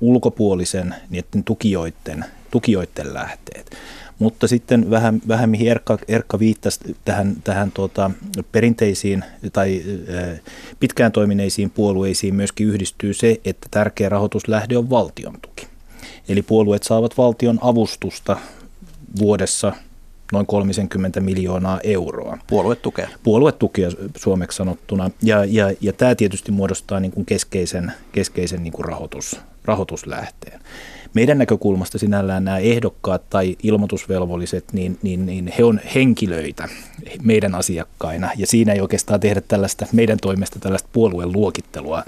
ulkopuolisen niiden tukijoiden, tukijoiden lähteet. Mutta sitten vähän, vähän mihin Erkka, Erkka viittasi tähän, tähän tuota, perinteisiin tai ö, pitkään toimineisiin puolueisiin myöskin yhdistyy se, että tärkeä rahoituslähde on valtion tuki. Eli puolueet saavat valtion avustusta vuodessa noin 30 miljoonaa euroa. Puoluetukea. Puoluetukea suomeksi sanottuna. Ja, ja, ja tämä tietysti muodostaa niin kuin keskeisen, keskeisen niin kuin rahoitus, rahoituslähteen. Meidän näkökulmasta sinällään nämä ehdokkaat tai ilmoitusvelvolliset, niin, niin, niin he on henkilöitä meidän asiakkaina. Ja siinä ei oikeastaan tehdä tällaista meidän toimesta tällaista puolueen luokittelua,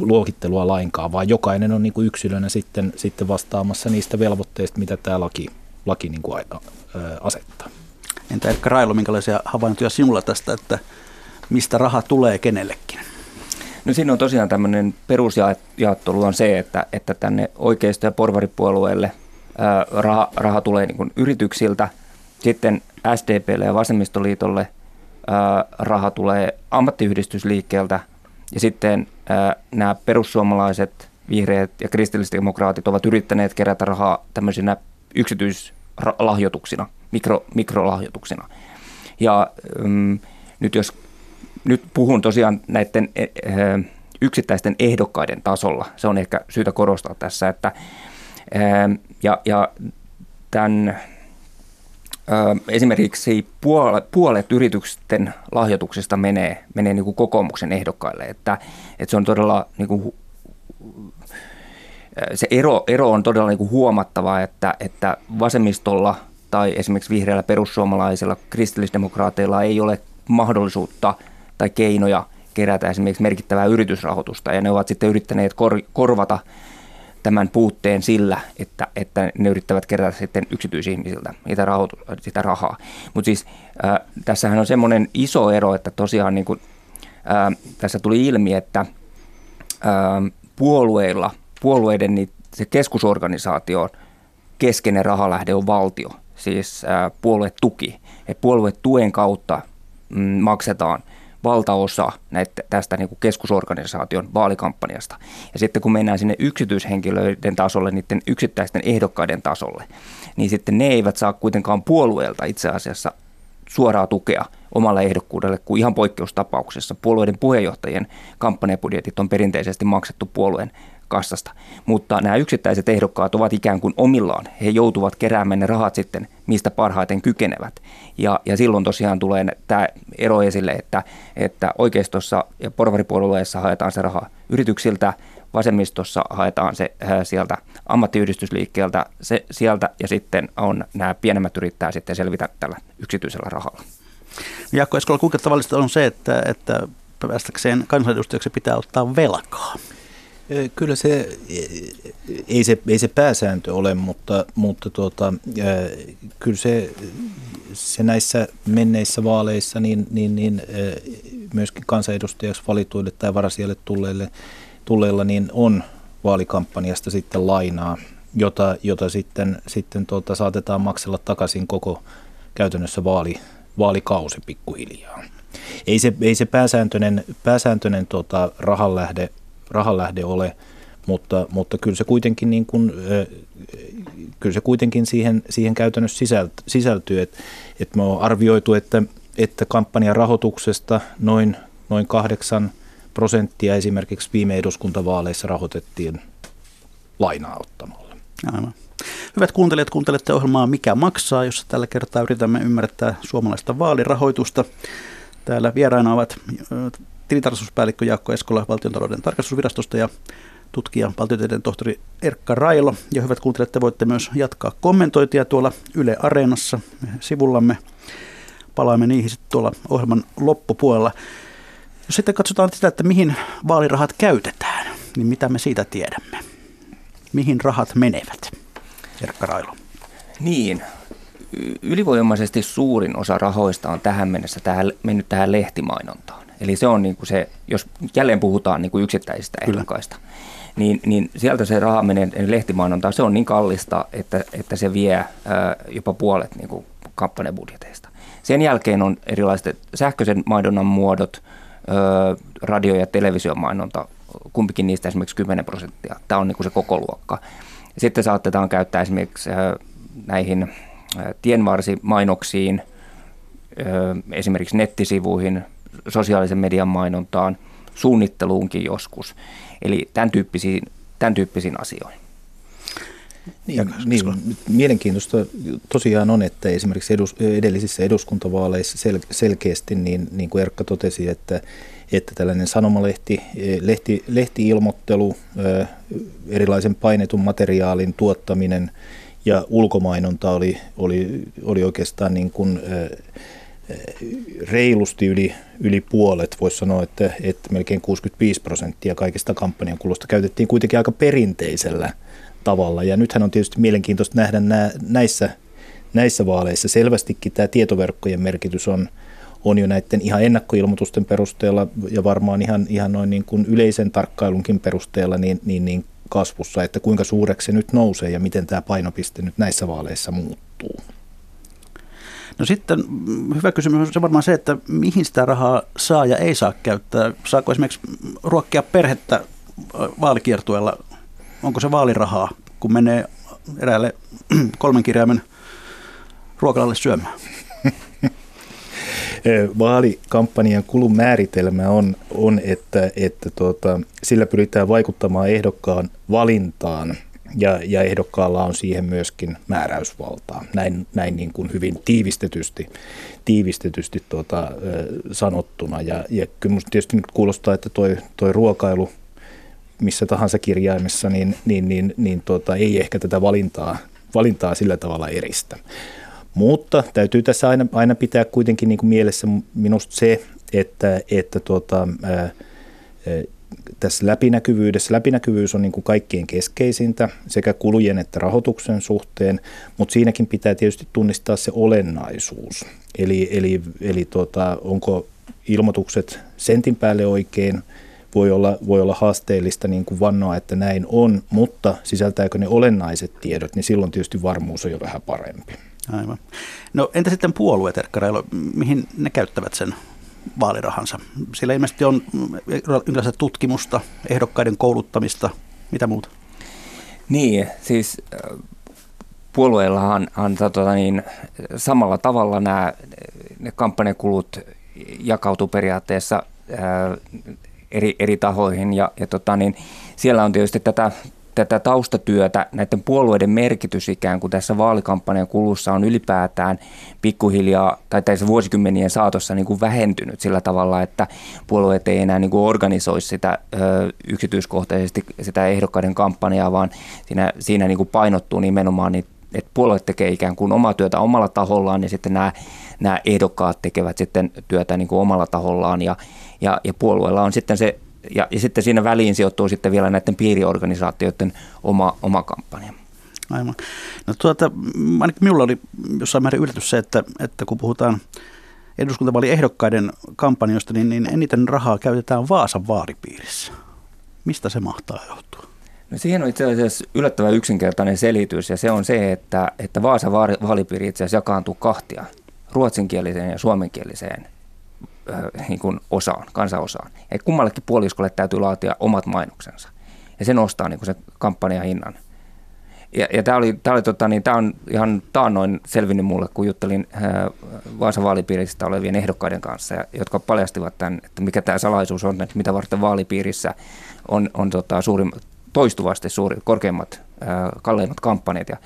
luokittelua lainkaan, vaan jokainen on niin kuin yksilönä sitten, sitten vastaamassa niistä velvoitteista, mitä tämä laki laki niin kuin asettaa. Entä Erkka Railo, minkälaisia havaintoja sinulla tästä, että mistä raha tulee kenellekin? No siinä on tosiaan tämmöinen perusjaottelu on se, että, että tänne oikeisto- ja porvaripuolueelle ää, raha, raha tulee niin kuin yrityksiltä, sitten SDPlle ja Vasemmistoliitolle ää, raha tulee ammattiyhdistysliikkeeltä Ja sitten ää, nämä perussuomalaiset, vihreät ja kristillisdemokraatit ovat yrittäneet kerätä rahaa tämmöisinä yksityislahjoituksina, mikro, mikrolahjoituksina. Ja mm, nyt jos nyt puhun tosiaan näiden yksittäisten ehdokkaiden tasolla, se on ehkä syytä korostaa tässä, että ja, ja tämän esimerkiksi puolet, puolet yritysten lahjoituksista menee, menee niin kuin kokoomuksen ehdokkaille, että, että se on todella niin kuin, se ero, ero on todella niin kuin huomattava, että, että vasemmistolla tai esimerkiksi vihreillä perussuomalaisilla kristillisdemokraateilla ei ole mahdollisuutta tai keinoja kerätä esimerkiksi merkittävää yritysrahoitusta ja ne ovat sitten yrittäneet kor, korvata tämän puutteen sillä, että, että ne yrittävät kerätä sitten yksityisihmisiltä sitä, rahoitu, sitä rahaa. Mutta siis äh, tässähän on semmoinen iso ero, että tosiaan niin kuin, äh, tässä tuli ilmi, että äh, puolueilla, puolueiden niin se keskusorganisaation keskeinen rahalähde on valtio, siis puoluetuki. Et puoluetuen kautta mm, maksetaan valtaosa näitä, tästä niin kuin keskusorganisaation vaalikampanjasta. Ja sitten kun mennään sinne yksityishenkilöiden tasolle, niiden yksittäisten ehdokkaiden tasolle, niin sitten ne eivät saa kuitenkaan puolueelta itse asiassa suoraa tukea omalle ehdokkuudelle, kuin ihan poikkeustapauksessa. Puolueiden puheenjohtajien kampanjabudjetit on perinteisesti maksettu puolueen kassasta. Mutta nämä yksittäiset ehdokkaat ovat ikään kuin omillaan. He joutuvat keräämään ne rahat sitten, mistä parhaiten kykenevät. Ja, ja silloin tosiaan tulee tämä ero esille, että, että oikeistossa ja porvaripuolueessa haetaan se raha yrityksiltä, vasemmistossa haetaan se äh, sieltä ammattiyhdistysliikkeeltä se, sieltä ja sitten on nämä pienemmät yrittää sitten selvitä tällä yksityisellä rahalla. Jaakko Eskola, kuinka tavallista on se, että, että päästäkseen kansanedustajaksi pitää ottaa velkaa? Kyllä se ei, se, ei se pääsääntö ole, mutta, mutta tuota, kyllä se, se näissä menneissä vaaleissa niin, niin, niin myöskin kansanedustajaksi valituille tai varasijalle tulleille, tulleilla niin on vaalikampanjasta sitten lainaa, jota, jota sitten, sitten tuota, saatetaan maksella takaisin koko käytännössä vaali, vaalikausi pikkuhiljaa. Ei se, ei se pääsääntöinen, pääsääntöinen tuota, rahanlähde rahanlähde ole, mutta, mutta kyllä se kuitenkin, niin kuin, kyllä se kuitenkin siihen, siihen käytännössä sisältyy. Että, että me on arvioitu, että, että kampanjan rahoituksesta noin, noin kahdeksan prosenttia esimerkiksi viime eduskuntavaaleissa rahoitettiin lainaa ottamalla. Aivan. Hyvät kuuntelijat, kuuntelette ohjelmaa Mikä maksaa, jossa tällä kertaa yritämme ymmärtää suomalaista vaalirahoitusta. Täällä vieraina ovat tilitarkastuspäällikkö Jaakko Eskola valtiontalouden tarkastusvirastosta ja tutkija, valtiotieteen tohtori Erkka Railo. Ja hyvät kuuntelijat, te voitte myös jatkaa kommentointia tuolla Yle Areenassa sivullamme. Palaamme niihin sitten tuolla ohjelman loppupuolella. Jos sitten katsotaan sitä, että mihin vaalirahat käytetään, niin mitä me siitä tiedämme? Mihin rahat menevät? Erkka Railo. Niin, ylivoimaisesti suurin osa rahoista on tähän mennessä tähän, mennyt tähän lehtimainontaan. Eli se on niin kuin se, jos jälleen puhutaan niin kuin yksittäisistä ehdokkaista, niin, niin sieltä se raha menee lehtimainontaan. Se on niin kallista, että, että se vie ää, jopa puolet niin kuin kampanjabudjeteista. Sen jälkeen on erilaiset sähköisen mainonnan muodot, ää, radio- ja televisiomainonta, kumpikin niistä esimerkiksi 10 prosenttia. Tämä on niin kuin se koko luokka. Sitten saatetaan käyttää esimerkiksi ää, näihin tienvarsimainoksiin, esimerkiksi nettisivuihin, sosiaalisen median mainontaan, suunnitteluunkin joskus. Eli tämän tyyppisiin, tämän tyyppisiin asioihin. Niin, niin, mielenkiintoista tosiaan on, että esimerkiksi edus, edellisissä eduskuntavaaleissa sel, selkeästi, niin, niin kuin Erkka totesi, että, että tällainen sanomalehti, lehti, lehti-ilmoittelu, erilaisen painetun materiaalin tuottaminen ja ulkomainonta oli, oli, oli oikeastaan niin kuin, reilusti yli, yli puolet, voisi sanoa, että, että melkein 65 prosenttia kaikista kampanjan kulusta käytettiin kuitenkin aika perinteisellä tavalla. Ja nythän on tietysti mielenkiintoista nähdä nää, näissä, näissä vaaleissa. Selvästikin tämä tietoverkkojen merkitys on, on jo näiden ihan ennakkoilmoitusten perusteella ja varmaan ihan, ihan noin niin kuin yleisen tarkkailunkin perusteella niin, niin, niin kasvussa, että kuinka suureksi se nyt nousee ja miten tämä painopiste nyt näissä vaaleissa muuttuu. No sitten mm, hyvä kysymys on se varmaan se, että mihin sitä rahaa saa ja ei saa käyttää. Saako esimerkiksi ruokkia perhettä vaalikiertueella? Onko se vaalirahaa, kun menee eräälle kolmen kirjaimen ruokalalle syömään? Vaalikampanjan kulun määritelmä on, on että, että tuota, sillä pyritään vaikuttamaan ehdokkaan valintaan ja, ja ehdokkaalla on siihen myöskin määräysvaltaa, näin, näin niin kuin hyvin tiivistetysti, tiivistetysti tuota, sanottuna. Ja, ja kyllä minusta tietysti nyt kuulostaa, että toi, toi ruokailu missä tahansa kirjaimessa, niin, niin, niin, niin tuota, ei ehkä tätä valintaa, valintaa sillä tavalla eristä. Mutta täytyy tässä aina, aina pitää kuitenkin niin kuin mielessä minusta se, että, että tuota, ää, tässä läpinäkyvyydessä. Läpinäkyvyys on niin kuin kaikkien keskeisintä sekä kulujen että rahoituksen suhteen, mutta siinäkin pitää tietysti tunnistaa se olennaisuus. Eli, eli, eli tuota, onko ilmoitukset sentin päälle oikein, voi olla, voi olla haasteellista niin kuin vannoa, että näin on, mutta sisältääkö ne olennaiset tiedot, niin silloin tietysti varmuus on jo vähän parempi. Aivan. No entä sitten puolueet, Erkka Reilo, mihin ne käyttävät sen vaalirahansa? Siellä ilmeisesti on yleensä tutkimusta, ehdokkaiden kouluttamista, mitä muuta? Niin, siis äh, puolueillahan on, tota niin, samalla tavalla nämä ne kampanjakulut jakautuu periaatteessa ää, äh, eri, eri tahoihin ja, ja tota niin, siellä on tietysti tätä tätä taustatyötä, näiden puolueiden merkitys ikään kuin tässä vaalikampanjan kulussa on ylipäätään pikkuhiljaa tai tässä vuosikymmenien saatossa niin kuin vähentynyt sillä tavalla, että puolueet ei enää niin kuin organisoi sitä ö, yksityiskohtaisesti sitä ehdokkaiden kampanjaa, vaan siinä, siinä niin kuin painottuu nimenomaan niin että puolueet tekee ikään kuin omaa työtä omalla tahollaan ja sitten nämä, nämä ehdokkaat tekevät sitten työtä niin kuin omalla tahollaan ja, ja, ja puolueella on sitten se ja, ja sitten siinä väliin sijoittuu sitten vielä näiden piiriorganisaatioiden oma, oma kampanja. Aivan. No tuota, ainakin minulla oli jossain määrin yllätys se, että, että kun puhutaan eduskuntavaaliehdokkaiden kampanjoista, niin, niin eniten rahaa käytetään Vaasan vaalipiirissä. Mistä se mahtaa johtua? No siihen on itse asiassa yllättävän yksinkertainen selitys ja se on se, että, että Vaasan vaalipiiri itse asiassa jakaantuu kahtia, ruotsinkieliseen ja suomenkieliseen niin kuin osaan, kansanosaan. Ja kummallekin puoliskolle täytyy laatia omat mainoksensa. Ja se nostaa niin kuin se kampanjahinnan. Ja, ja tämä oli, tää oli tota, niin, tää on ihan taannoin selvinnyt mulle, kun juttelin äh, Vaasan vaalipiiristä olevien ehdokkaiden kanssa, ja, jotka paljastivat tämän, että mikä tämä salaisuus on, että mitä varten vaalipiirissä on, on tota, suuri, toistuvasti suuri, korkeimmat, äh, kalleimmat kampanjat. Ja,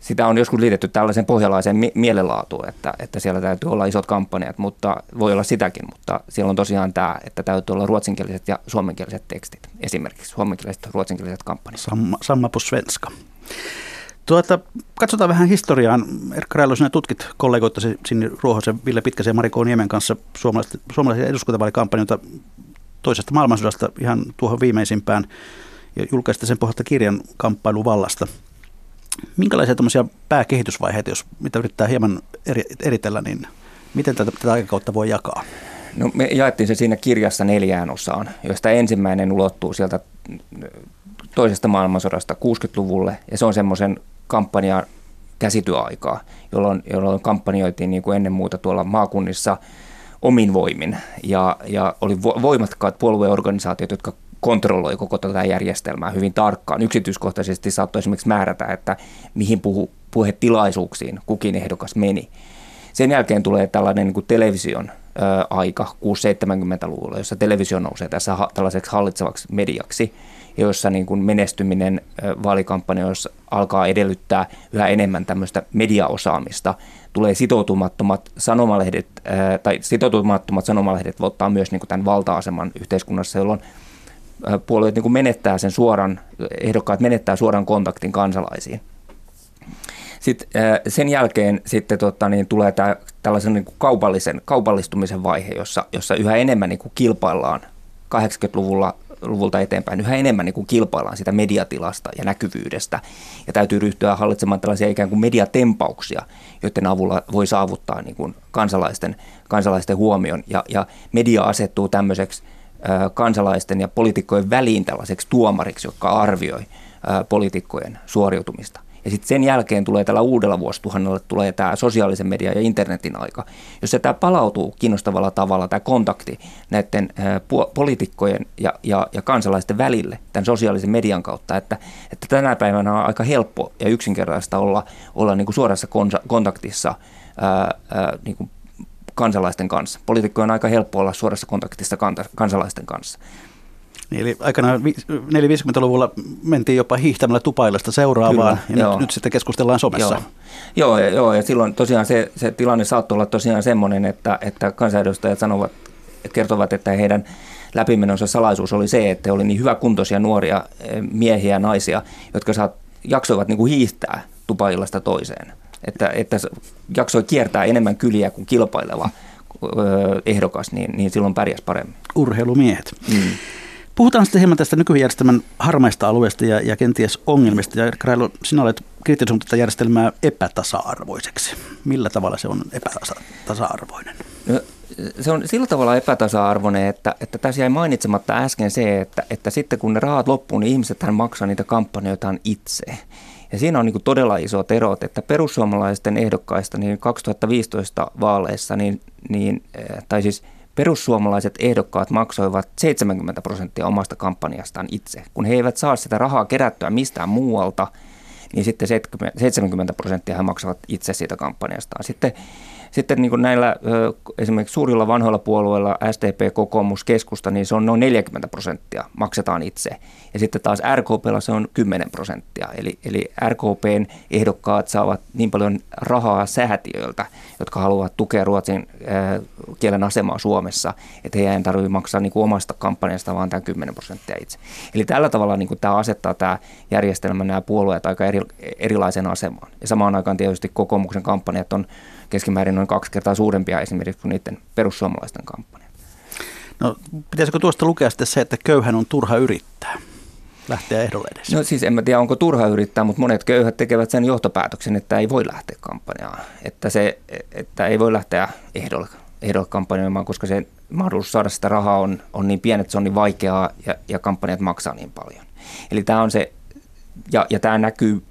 sitä on joskus liitetty tällaisen pohjalaiseen mi- että, että siellä täytyy olla isot kampanjat, mutta voi olla sitäkin, mutta siellä on tosiaan tämä, että täytyy olla ruotsinkieliset ja suomenkieliset tekstit, esimerkiksi suomenkieliset ja ruotsinkieliset kampanjat. Samma, samma på svenska. Tuota, katsotaan vähän historiaan. Erkka Railo, sinä tutkit kollegoittasi sinne Ruohosen, Ville Pitkäsen ja Mari Niemen kanssa suomalaisen eduskuntavaalikampanjoita toisesta maailmansodasta ihan tuohon viimeisimpään ja julkaista sen pohjalta kirjan kamppailuvallasta. Minkälaisia tämmöisiä pääkehitysvaiheita, jos mitä yrittää hieman eri, eritellä, niin miten tätä, tätä aikakautta voi jakaa? No me jaettiin se siinä kirjassa neljään osaan, joista ensimmäinen ulottuu sieltä toisesta maailmansodasta 60-luvulle, ja se on semmoisen kampanjan käsityöaikaa, jolloin, jolloin kampanjoitiin niin kuin ennen muuta tuolla maakunnissa omin voimin, ja, ja oli voimakkaat puolueorganisaatiot, jotka kontrolloi koko tätä järjestelmää hyvin tarkkaan. Yksityiskohtaisesti saattoi esimerkiksi määrätä, että mihin puhu, puhetilaisuuksiin kukin ehdokas meni. Sen jälkeen tulee tällainen niin kuin television ö, aika 6-70-luvulla, jossa televisio nousee tässä ha, tällaiseksi hallitsevaksi mediaksi, jossa niin kuin menestyminen vaalikampanjoissa alkaa edellyttää yhä enemmän tämmöistä mediaosaamista. Tulee sitoutumattomat sanomalehdet, ö, tai sitoutumattomat sanomalehdet ottaa myös niin kuin tämän valta-aseman yhteiskunnassa, jolloin puolueet niin kuin menettää sen suoran, ehdokkaat menettää suoran kontaktin kansalaisiin. Sitten sen jälkeen sitten tota, niin tulee tämä tällaisen niin kuin kaupallisen, kaupallistumisen vaihe, jossa, jossa yhä enemmän niin kuin kilpaillaan 80-luvulla luvulta eteenpäin yhä enemmän niin kuin kilpaillaan sitä mediatilasta ja näkyvyydestä. Ja täytyy ryhtyä hallitsemaan tällaisia ikään kuin mediatempauksia, joiden avulla voi saavuttaa niin kuin kansalaisten, kansalaisten huomion. Ja, ja media asettuu tämmöiseksi kansalaisten ja poliitikkojen väliin tällaiseksi tuomariksi, joka arvioi poliitikkojen suoriutumista. Ja sitten sen jälkeen tulee tällä uudella vuosituhannella tulee tämä sosiaalisen median ja internetin aika, jossa tämä palautuu kiinnostavalla tavalla, tämä kontakti näiden poliitikkojen ja, ja, ja kansalaisten välille tämän sosiaalisen median kautta, että, että tänä päivänä on aika helppo ja yksinkertaista olla, olla niin kuin suorassa kontaktissa ää, ää, niin kuin kansalaisten kanssa. Poliitikkojen on aika helppo olla suorassa kontaktissa kansalaisten kanssa. Niin, eli aikanaan 450-luvulla mentiin jopa hiihtämällä tupailasta seuraavaan, Kyllä, ja nyt, nyt sitten keskustellaan somessa. Joo, joo, joo ja silloin tosiaan se, se tilanne saattoi olla tosiaan semmoinen, että, että kansanedustajat sanovat, kertovat, että heidän läpimenonsa salaisuus oli se, että he olivat niin hyväkuntoisia nuoria eh, miehiä ja naisia, jotka saat, jaksoivat niin kuin hiihtää tupailasta toiseen. Että, että jaksoi kiertää enemmän kyliä kuin kilpaileva ehdokas, niin, niin silloin pärjäs paremmin. Urheilumiehet. Mm. Puhutaan sitten hieman tästä nykyjärjestelmän harmaista alueesta ja, ja kenties ongelmista. Ja Krailo, sinä olet kritisoinut tätä järjestelmää epätasa-arvoiseksi. Millä tavalla se on epätasa-arvoinen? No, se on sillä tavalla epätasa-arvoinen, että, että tässä jäi mainitsematta äsken se, että, että sitten kun ne rahat loppuu, niin ihmiset maksaa niitä kampanjoitaan itse. Ja siinä on niin todella iso erot, että perussuomalaisten ehdokkaista niin 2015 vaaleissa, niin, niin, eh, tai siis – perussuomalaiset ehdokkaat maksoivat 70 prosenttia omasta kampanjastaan itse. Kun he eivät saa sitä rahaa kerättyä mistään muualta, niin sitten 70 prosenttia he maksavat itse siitä kampanjastaan. Sitten sitten niin kuin näillä esimerkiksi suurilla vanhoilla puolueilla, SDP, kokoomus, keskusta, niin se on noin 40 prosenttia maksetaan itse. Ja sitten taas RKPlla se on 10 prosenttia. Eli, eli RKPn ehdokkaat saavat niin paljon rahaa säätiöiltä, jotka haluavat tukea ruotsin kielen asemaa Suomessa, että heidän ei tarvitse maksaa niin kuin omasta kampanjasta, vaan tämä 10 prosenttia itse. Eli tällä tavalla niin kuin tämä asettaa tämä järjestelmä nämä puolueet aika eri, erilaisen asemaan. Ja samaan aikaan tietysti kokoomuksen kampanjat on keskimäärin noin kaksi kertaa suurempia esimerkiksi kuin niiden perussuomalaisten kampanja. No pitäisikö tuosta lukea sitten se, että köyhän on turha yrittää? lähteä ehdolle edes? No siis en mä tiedä, onko turha yrittää, mutta monet köyhät tekevät sen johtopäätöksen, että ei voi lähteä kampanjaan. Että, se, että ei voi lähteä ehdolle, ehdolle kampanjoimaan, koska se mahdollisuus saada sitä rahaa on, on niin pieni, että se on niin vaikeaa ja, ja kampanjat maksaa niin paljon. Eli tämä on se ja, ja tämä näkyy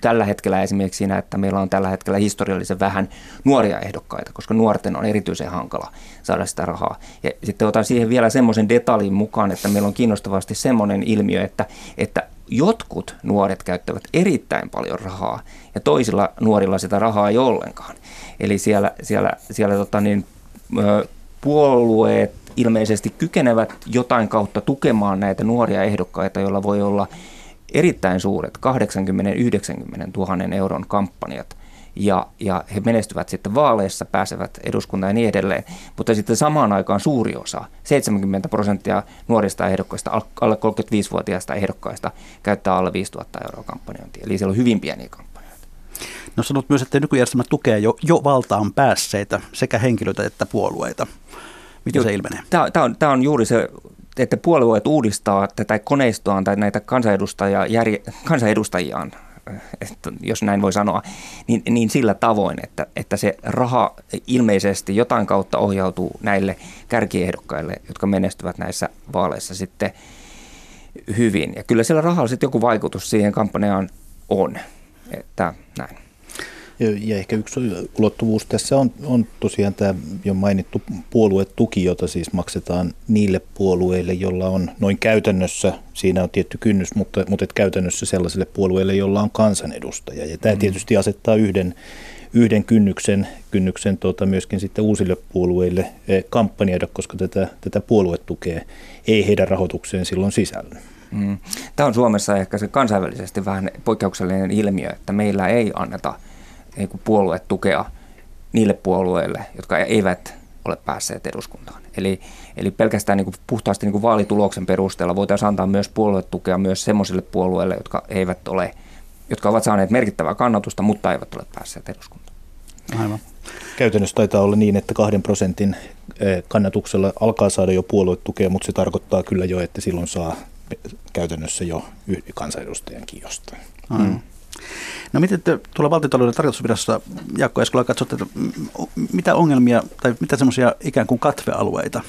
tällä hetkellä esimerkiksi siinä, että meillä on tällä hetkellä historiallisen vähän nuoria ehdokkaita, koska nuorten on erityisen hankala saada sitä rahaa. Ja sitten otan siihen vielä semmoisen detaljin mukaan, että meillä on kiinnostavasti semmoinen ilmiö, että, että jotkut nuoret käyttävät erittäin paljon rahaa ja toisilla nuorilla sitä rahaa ei ollenkaan. Eli siellä, siellä, siellä tota niin, puolueet ilmeisesti kykenevät jotain kautta tukemaan näitä nuoria ehdokkaita, joilla voi olla – erittäin suuret 80-90 000 euron kampanjat ja, ja he menestyvät sitten vaaleissa, pääsevät eduskuntaan ja niin edelleen. Mutta sitten samaan aikaan suuri osa, 70 prosenttia nuorista ehdokkaista, alle 35-vuotiaista ehdokkaista käyttää alle 5000 euroa kampanjointia. Eli siellä on hyvin pieniä kampanjoita. No sanot myös, että nykyjärjestelmä tukee jo, jo valtaan päässeitä sekä henkilöitä että puolueita. Miten se ilmenee? Tämä on, tämä on juuri se että puolueet uudistaa tätä koneistoaan tai näitä kansanedustajia, järje, kansanedustajiaan, että jos näin voi sanoa, niin, niin sillä tavoin, että, että se raha ilmeisesti jotain kautta ohjautuu näille kärkiehdokkaille, jotka menestyvät näissä vaaleissa sitten hyvin. Ja kyllä sillä rahalla sitten joku vaikutus siihen kampanjaan on, että näin. Ja, ja ehkä yksi ulottuvuus tässä on, on tosiaan tämä jo mainittu puoluetuki, jota siis maksetaan niille puolueille, joilla on noin käytännössä, siinä on tietty kynnys, mutta, mutta et käytännössä sellaisille puolueille, joilla on kansanedustaja. Ja tämä mm. tietysti asettaa yhden, yhden kynnyksen, kynnyksen tuota, myöskin sitten uusille puolueille eh, kampanjoida, koska tätä, tätä puoluetukea ei heidän rahoitukseen silloin sisälly. Mm. Tämä on Suomessa ehkä se kansainvälisesti vähän poikkeuksellinen ilmiö, että meillä ei anneta – niin puolueet tukea niille puolueille, jotka eivät ole päässeet eduskuntaan. Eli, eli pelkästään niin kuin puhtaasti niin kuin vaalituloksen perusteella voitaisiin antaa myös puoluetukea myös sellaisille puolueille, jotka eivät ole, jotka ovat saaneet merkittävää kannatusta, mutta eivät ole päässeet eduskuntaan. Aivan. Käytännössä taitaa olla niin, että kahden prosentin eh, kannatuksella alkaa saada jo puoluetukea, mutta se tarkoittaa kyllä jo, että silloin saa käytännössä jo kansanedustajankin jostain. Aivan. Mm. No miten te tuolla valtiotalouden tarkoitusvirastossa, Jaakko Eskola, katsotte, että mitä ongelmia tai mitä semmoisia ikään kuin katvealueita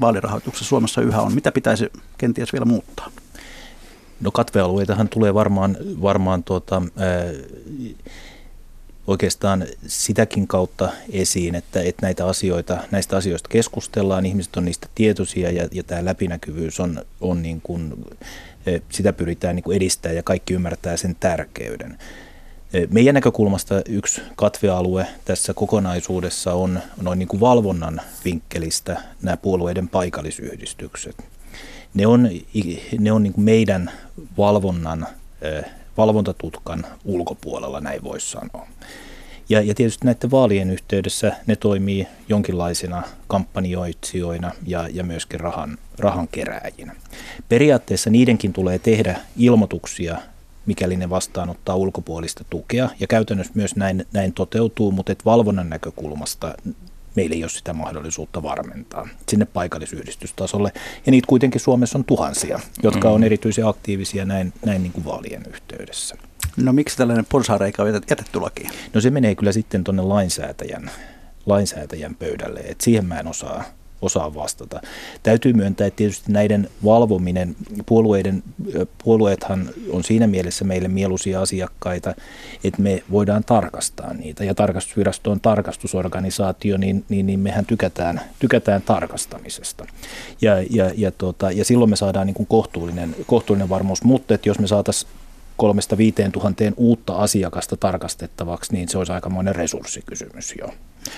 vaalirahoituksessa Suomessa yhä on? Mitä pitäisi kenties vielä muuttaa? No katvealueitahan tulee varmaan, varmaan tuota, ää, oikeastaan sitäkin kautta esiin, että, että näitä asioita, näistä asioista keskustellaan, ihmiset on niistä tietoisia ja, ja tämä läpinäkyvyys on, on niin kuin, sitä pyritään niin kuin edistämään ja kaikki ymmärtää sen tärkeyden. Meidän näkökulmasta yksi katvealue tässä kokonaisuudessa on noin niin kuin valvonnan vinkkelistä nämä puolueiden paikallisyhdistykset. Ne on, ne on niin kuin meidän valvonnan, valvontatutkan ulkopuolella, näin voisi sanoa. Ja, ja tietysti näiden vaalien yhteydessä ne toimii jonkinlaisina kampanjoitsijoina ja, ja myöskin rahan, rahan kerääjinä. Periaatteessa niidenkin tulee tehdä ilmoituksia mikäli ne vastaanottaa ulkopuolista tukea. Ja käytännössä myös näin, näin toteutuu, mutta et valvonnan näkökulmasta meillä ei ole sitä mahdollisuutta varmentaa sinne paikallisyhdistystasolle. Ja niitä kuitenkin Suomessa on tuhansia, jotka on mm. erityisen aktiivisia näin, näin niin kuin vaalien yhteydessä. No miksi tällainen porsareikä on jätetty lakiin? No se menee kyllä sitten tuonne lainsäätäjän, lainsäätäjän pöydälle, että siihen mä en osaa, osaa vastata. Täytyy myöntää, että tietysti näiden valvominen, puolueiden, puolueethan on siinä mielessä meille mieluisia asiakkaita, että me voidaan tarkastaa niitä. Ja tarkastusvirasto on tarkastusorganisaatio, niin, niin, niin mehän tykätään, tykätään tarkastamisesta. Ja, ja, ja, tuota, ja silloin me saadaan niin kuin kohtuullinen, kohtuullinen varmuus, mutta että jos me saataisiin kolmesta viiteen tuhanteen uutta asiakasta tarkastettavaksi, niin se olisi aikamoinen resurssikysymys jo.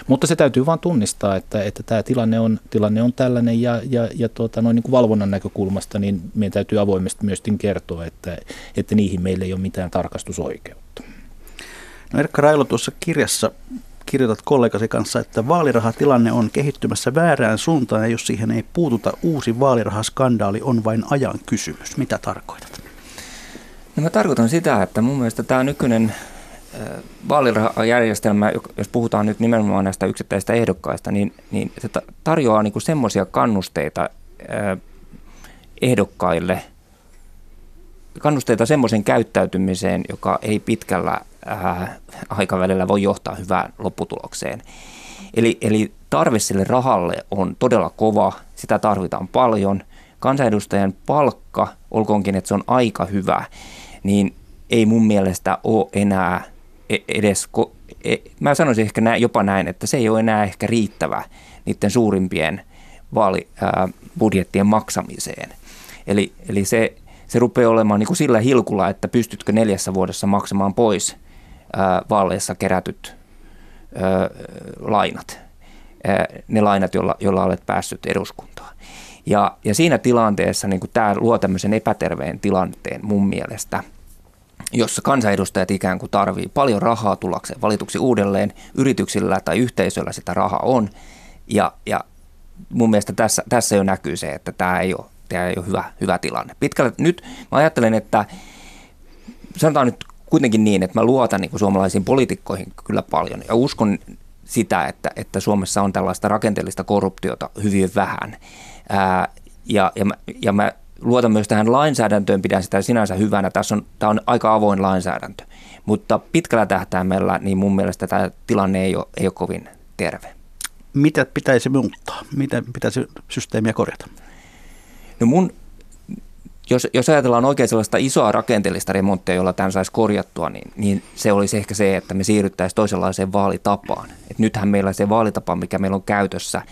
Mutta se täytyy vain tunnistaa, että, että tämä tilanne on, tilanne on tällainen ja, ja, ja tuota, noin niin kuin valvonnan näkökulmasta niin meidän täytyy avoimesti myöskin kertoa, että, että niihin meillä ei ole mitään tarkastusoikeutta. No Erkka Railo, tuossa kirjassa kirjoitat kollegasi kanssa, että vaalirahatilanne on kehittymässä väärään suuntaan ja jos siihen ei puututa, uusi vaalirahaskandaali on vain ajan kysymys. Mitä tarkoitat? No mä tarkoitan sitä, että mun mielestä tämä nykyinen vaalirahajärjestelmä, jos puhutaan nyt nimenomaan näistä yksittäisistä ehdokkaista, niin, niin se tarjoaa niin semmoisia kannusteita ehdokkaille, kannusteita semmoisen käyttäytymiseen, joka ei pitkällä aikavälillä voi johtaa hyvään lopputulokseen. Eli, eli tarve sille rahalle on todella kova, sitä tarvitaan paljon. Kansanedustajan palkka, olkoonkin, että se on aika hyvä, niin ei mun mielestä ole enää e-, edes, e-, mä sanoisin ehkä jopa näin, että se ei ole enää ehkä riittävä niiden suurimpien vaalibudjettien maksamiseen. Eli, eli se, se rupeaa olemaan niin kuin sillä hilkulla, että pystytkö neljässä vuodessa maksamaan pois ää, vaaleissa kerätyt ää, lainat, ää, ne lainat, joilla, joilla olet päässyt eduskuntaan. Ja, ja siinä tilanteessa niin tämä luo tämmöisen epäterveen tilanteen mun mielestä, jossa kansanedustajat ikään kuin tarvii paljon rahaa tullakseen valituksi uudelleen. Yrityksillä tai yhteisöllä sitä rahaa on. Ja, ja mun mielestä tässä, tässä jo näkyy se, että tämä ei ole, tämä ei ole hyvä, hyvä tilanne. Pitkälle nyt mä ajattelen, että sanotaan nyt kuitenkin niin, että mä luotan niin suomalaisiin poliitikkoihin kyllä paljon ja uskon sitä, että, että Suomessa on tällaista rakenteellista korruptiota hyvin vähän. Ää, ja, ja, mä, ja mä luotan myös tähän lainsäädäntöön, pidän sitä sinänsä hyvänä. Tässä on, tämä on aika avoin lainsäädäntö, mutta pitkällä tähtäimellä niin mun mielestä tämä tilanne ei ole, ei ole kovin terve. Mitä pitäisi muuttaa? Miten pitäisi systeemiä korjata? No mun, jos, jos ajatellaan oikein sellaista isoa rakenteellista remonttia, jolla tämän saisi korjattua, niin, niin se olisi ehkä se, että me siirryttäisiin toisenlaiseen vaalitapaan. Et nythän meillä se vaalitapa, mikä meillä on käytössä,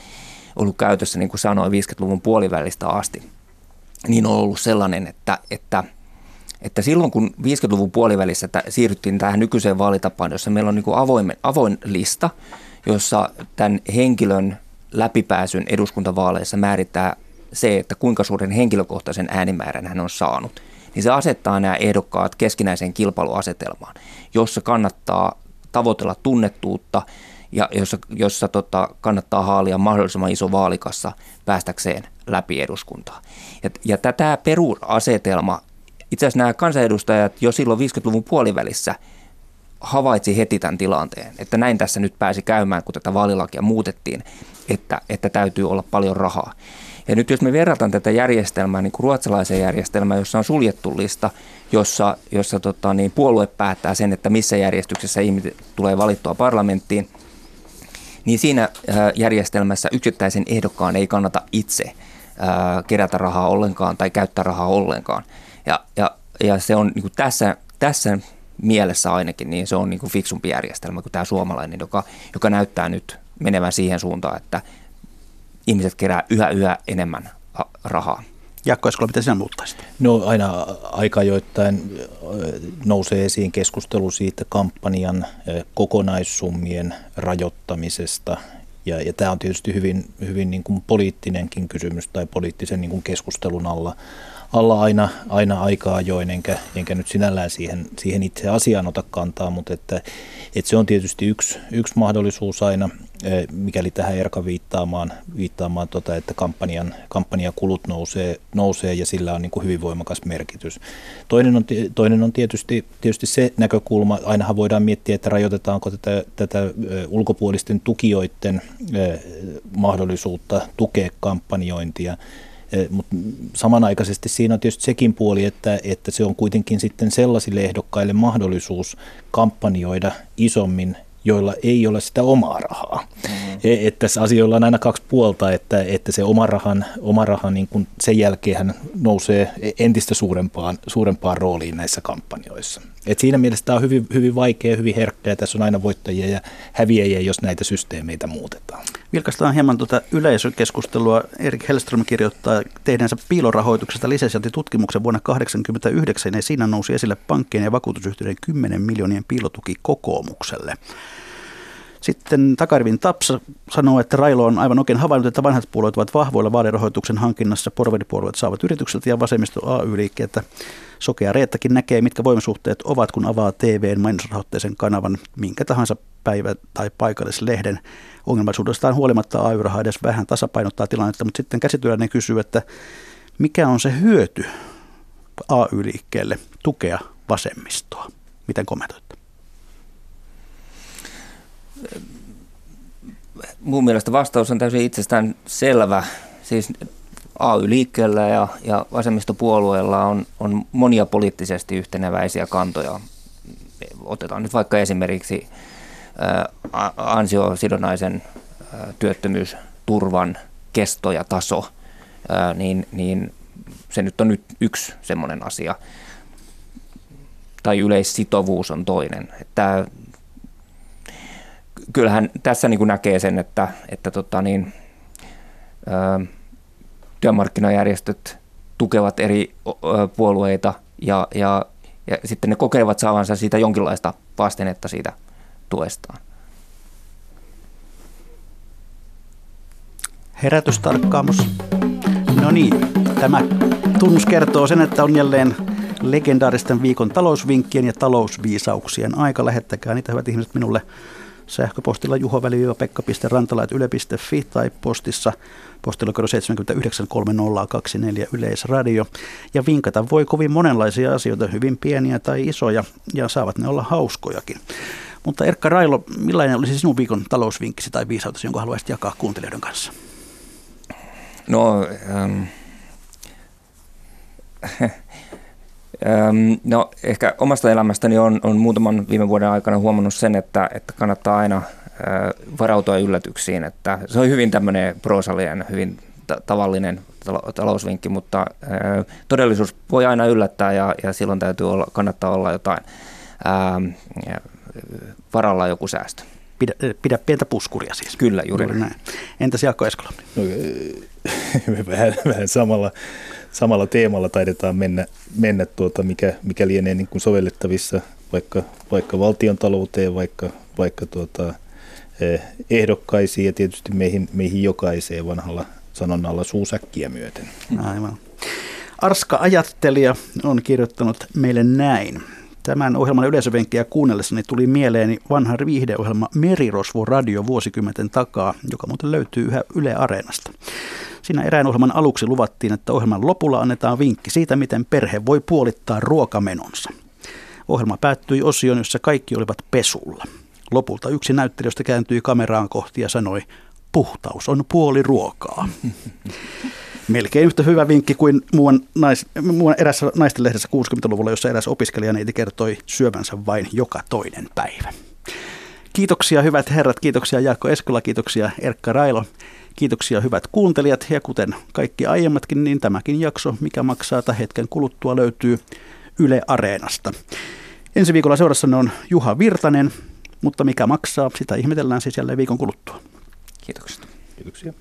ollut käytössä, niin kuin sanoin, 50-luvun puolivälistä asti, niin on ollut sellainen, että, että, että silloin kun 50-luvun puolivälissä t- siirryttiin tähän nykyiseen vaalitapaan, jossa meillä on niin kuin avoin, avoin lista, jossa tämän henkilön läpipääsyn eduskuntavaaleissa määrittää se, että kuinka suuren henkilökohtaisen äänimäärän hän on saanut, niin se asettaa nämä ehdokkaat keskinäiseen kilpailuasetelmaan, jossa kannattaa tavoitella tunnettuutta ja jossa, jossa tota, kannattaa haalia mahdollisimman iso vaalikassa päästäkseen läpi eduskuntaa. Ja, ja tätä perusasetelma, itse asiassa nämä kansanedustajat jo silloin 50-luvun puolivälissä havaitsi heti tämän tilanteen, että näin tässä nyt pääsi käymään, kun tätä vaalilakia muutettiin, että, että täytyy olla paljon rahaa. Ja nyt jos me verrataan tätä järjestelmää niin kuin ruotsalaiseen järjestelmään, jossa on suljettu lista, jossa, jossa tota, niin puolue päättää sen, että missä järjestyksessä ihmiset tulee valittua parlamenttiin, niin siinä järjestelmässä yksittäisen ehdokkaan ei kannata itse kerätä rahaa ollenkaan tai käyttää rahaa ollenkaan. Ja, ja ja se on niin kuin tässä, tässä mielessä ainakin, niin se on niin kuin fiksumpi järjestelmä kuin tämä suomalainen, joka, joka näyttää nyt menevän siihen suuntaan, että ihmiset kerää yhä yhä enemmän rahaa. Jaakko Eskola, miten sinä muuttaisit? No aina aika joittain nousee esiin keskustelu siitä kampanjan kokonaissummien rajoittamisesta. Ja, ja tämä on tietysti hyvin, hyvin niin kuin poliittinenkin kysymys tai poliittisen niin kuin keskustelun alla alla aina, aina aikaa ajoin, enkä, enkä nyt sinällään siihen, siihen itse asiaan ota kantaa, mutta että, että se on tietysti yksi, yksi mahdollisuus aina, eh, mikäli tähän Erka viittaamaan, viittaamaan tota, että kampanjan, kampanjakulut nousee, nousee ja sillä on niin kuin hyvin voimakas merkitys. Toinen on, toinen on tietysti, tietysti se näkökulma, ainahan voidaan miettiä, että rajoitetaanko tätä, tätä eh, ulkopuolisten tukijoiden eh, mahdollisuutta tukea kampanjointia, mutta samanaikaisesti siinä on tietysti sekin puoli, että, että se on kuitenkin sitten sellaisille ehdokkaille mahdollisuus kampanjoida isommin joilla ei ole sitä omaa rahaa. Mm-hmm. E, että tässä asioilla on aina kaksi puolta, että, että se oma rahan, oma raha niin kun sen jälkeen nousee entistä suurempaan, suurempaan rooliin näissä kampanjoissa. Et siinä mielessä tämä on hyvin, hyvin vaikea, hyvin herkkä ja tässä on aina voittajia ja häviäjiä, jos näitä systeemeitä muutetaan. Vilkaistaan hieman tuota yleisökeskustelua. Erik Hellström kirjoittaa tehdensä piilorahoituksesta tutkimuksen vuonna 1989 ja siinä nousi esille pankkien ja vakuutusyhtiöiden 10 miljoonien piilotuki kokoomukselle. Sitten Takarvin Tapsa sanoo, että Railo on aivan oikein havainnut, että vanhat puolueet ovat vahvoilla vaalirahoituksen hankinnassa. Porvaripuolueet saavat yritykseltä ja vasemmisto AY-liikkeeltä. Sokea Reettakin näkee, mitkä voimasuhteet ovat, kun avaa TVn mainosrahoitteisen kanavan minkä tahansa päivä- tai paikallislehden. Ongelmallisuudestaan huolimatta AY-raha edes vähän tasapainottaa tilannetta, mutta sitten käsityöläinen kysyy, että mikä on se hyöty AY-liikkeelle tukea vasemmistoa? Miten kommentoitte? Mun mielestä vastaus on täysin itsestään selvä. Siis AY-liikkeellä ja, ja vasemmistopuolueella on, on monia poliittisesti yhteneväisiä kantoja. Otetaan nyt vaikka esimerkiksi ää, ansiosidonnaisen ää, työttömyysturvan kesto ja taso, ää, niin, niin se nyt on nyt yksi semmoinen asia. Tai yleissitovuus on toinen. Että kyllähän tässä niin kuin näkee sen, että, että tota niin, ää, työmarkkinajärjestöt tukevat eri puolueita ja, ja, ja sitten ne kokevat saavansa siitä jonkinlaista vastinetta siitä tuestaan. Herätystarkkaamus. No niin, tämä tunnus kertoo sen, että on jälleen legendaaristen viikon talousvinkkien ja talousviisauksien aika. Lähettäkää niitä hyvät ihmiset minulle sähköpostilla juho-pekka.rantala.yle.fi tai postissa postilokero 793024 Yleisradio. Ja vinkata voi kovin monenlaisia asioita, hyvin pieniä tai isoja, ja saavat ne olla hauskojakin. Mutta Erkka Railo, millainen olisi sinun viikon talousvinkkisi tai viisautesi, jonka haluaisit jakaa kuuntelijoiden kanssa? No, ähm, No ehkä omasta elämästäni on, on muutaman viime vuoden aikana huomannut sen, että, että kannattaa aina varautua yllätyksiin. Että se on hyvin tämmöinen proosallinen, hyvin ta- tavallinen talousvinkki, mutta todellisuus voi aina yllättää ja, ja silloin täytyy olla, kannattaa olla jotain ää, varalla joku säästö. Pidä, pidä pientä puskuria siis. Kyllä, juuri, juuri näin. Entäs Jaakko Eskola? No, vähän, vähän samalla samalla teemalla taidetaan mennä, mennä tuota, mikä, mikä lienee niin kuin sovellettavissa vaikka, vaikka valtion talouteen, vaikka, vaikka tuota, eh, ehdokkaisiin ja tietysti meihin, meihin jokaiseen vanhalla sanonnalla suusäkkiä myöten. Aivan. Arska ajattelija on kirjoittanut meille näin. Tämän ohjelman yleisövenkkiä kuunnellessani tuli mieleeni vanha viihdeohjelma Merirosvo Radio vuosikymmenten takaa, joka muuten löytyy yhä Yle Areenasta. Siinä erään ohjelman aluksi luvattiin, että ohjelman lopulla annetaan vinkki siitä, miten perhe voi puolittaa ruokamenonsa. Ohjelma päättyi osioon, jossa kaikki olivat pesulla. Lopulta yksi näyttelijöistä kääntyi kameraan kohti ja sanoi, puhtaus on puoli ruokaa. Melkein yhtä hyvä vinkki kuin muuan, nais, muuan erässä naistenlehdessä 60-luvulla, jossa eräs opiskelijaneiti kertoi syövänsä vain joka toinen päivä. Kiitoksia hyvät herrat, kiitoksia Jaakko Eskola, kiitoksia Erkka Railo. Kiitoksia hyvät kuuntelijat ja kuten kaikki aiemmatkin, niin tämäkin jakso, mikä maksaa tai hetken kuluttua löytyy Yle Areenasta. Ensi viikolla seurassanne on Juha Virtanen, mutta mikä maksaa, sitä ihmetellään siis jälleen viikon kuluttua. Kiitoksia. Kiitoksia.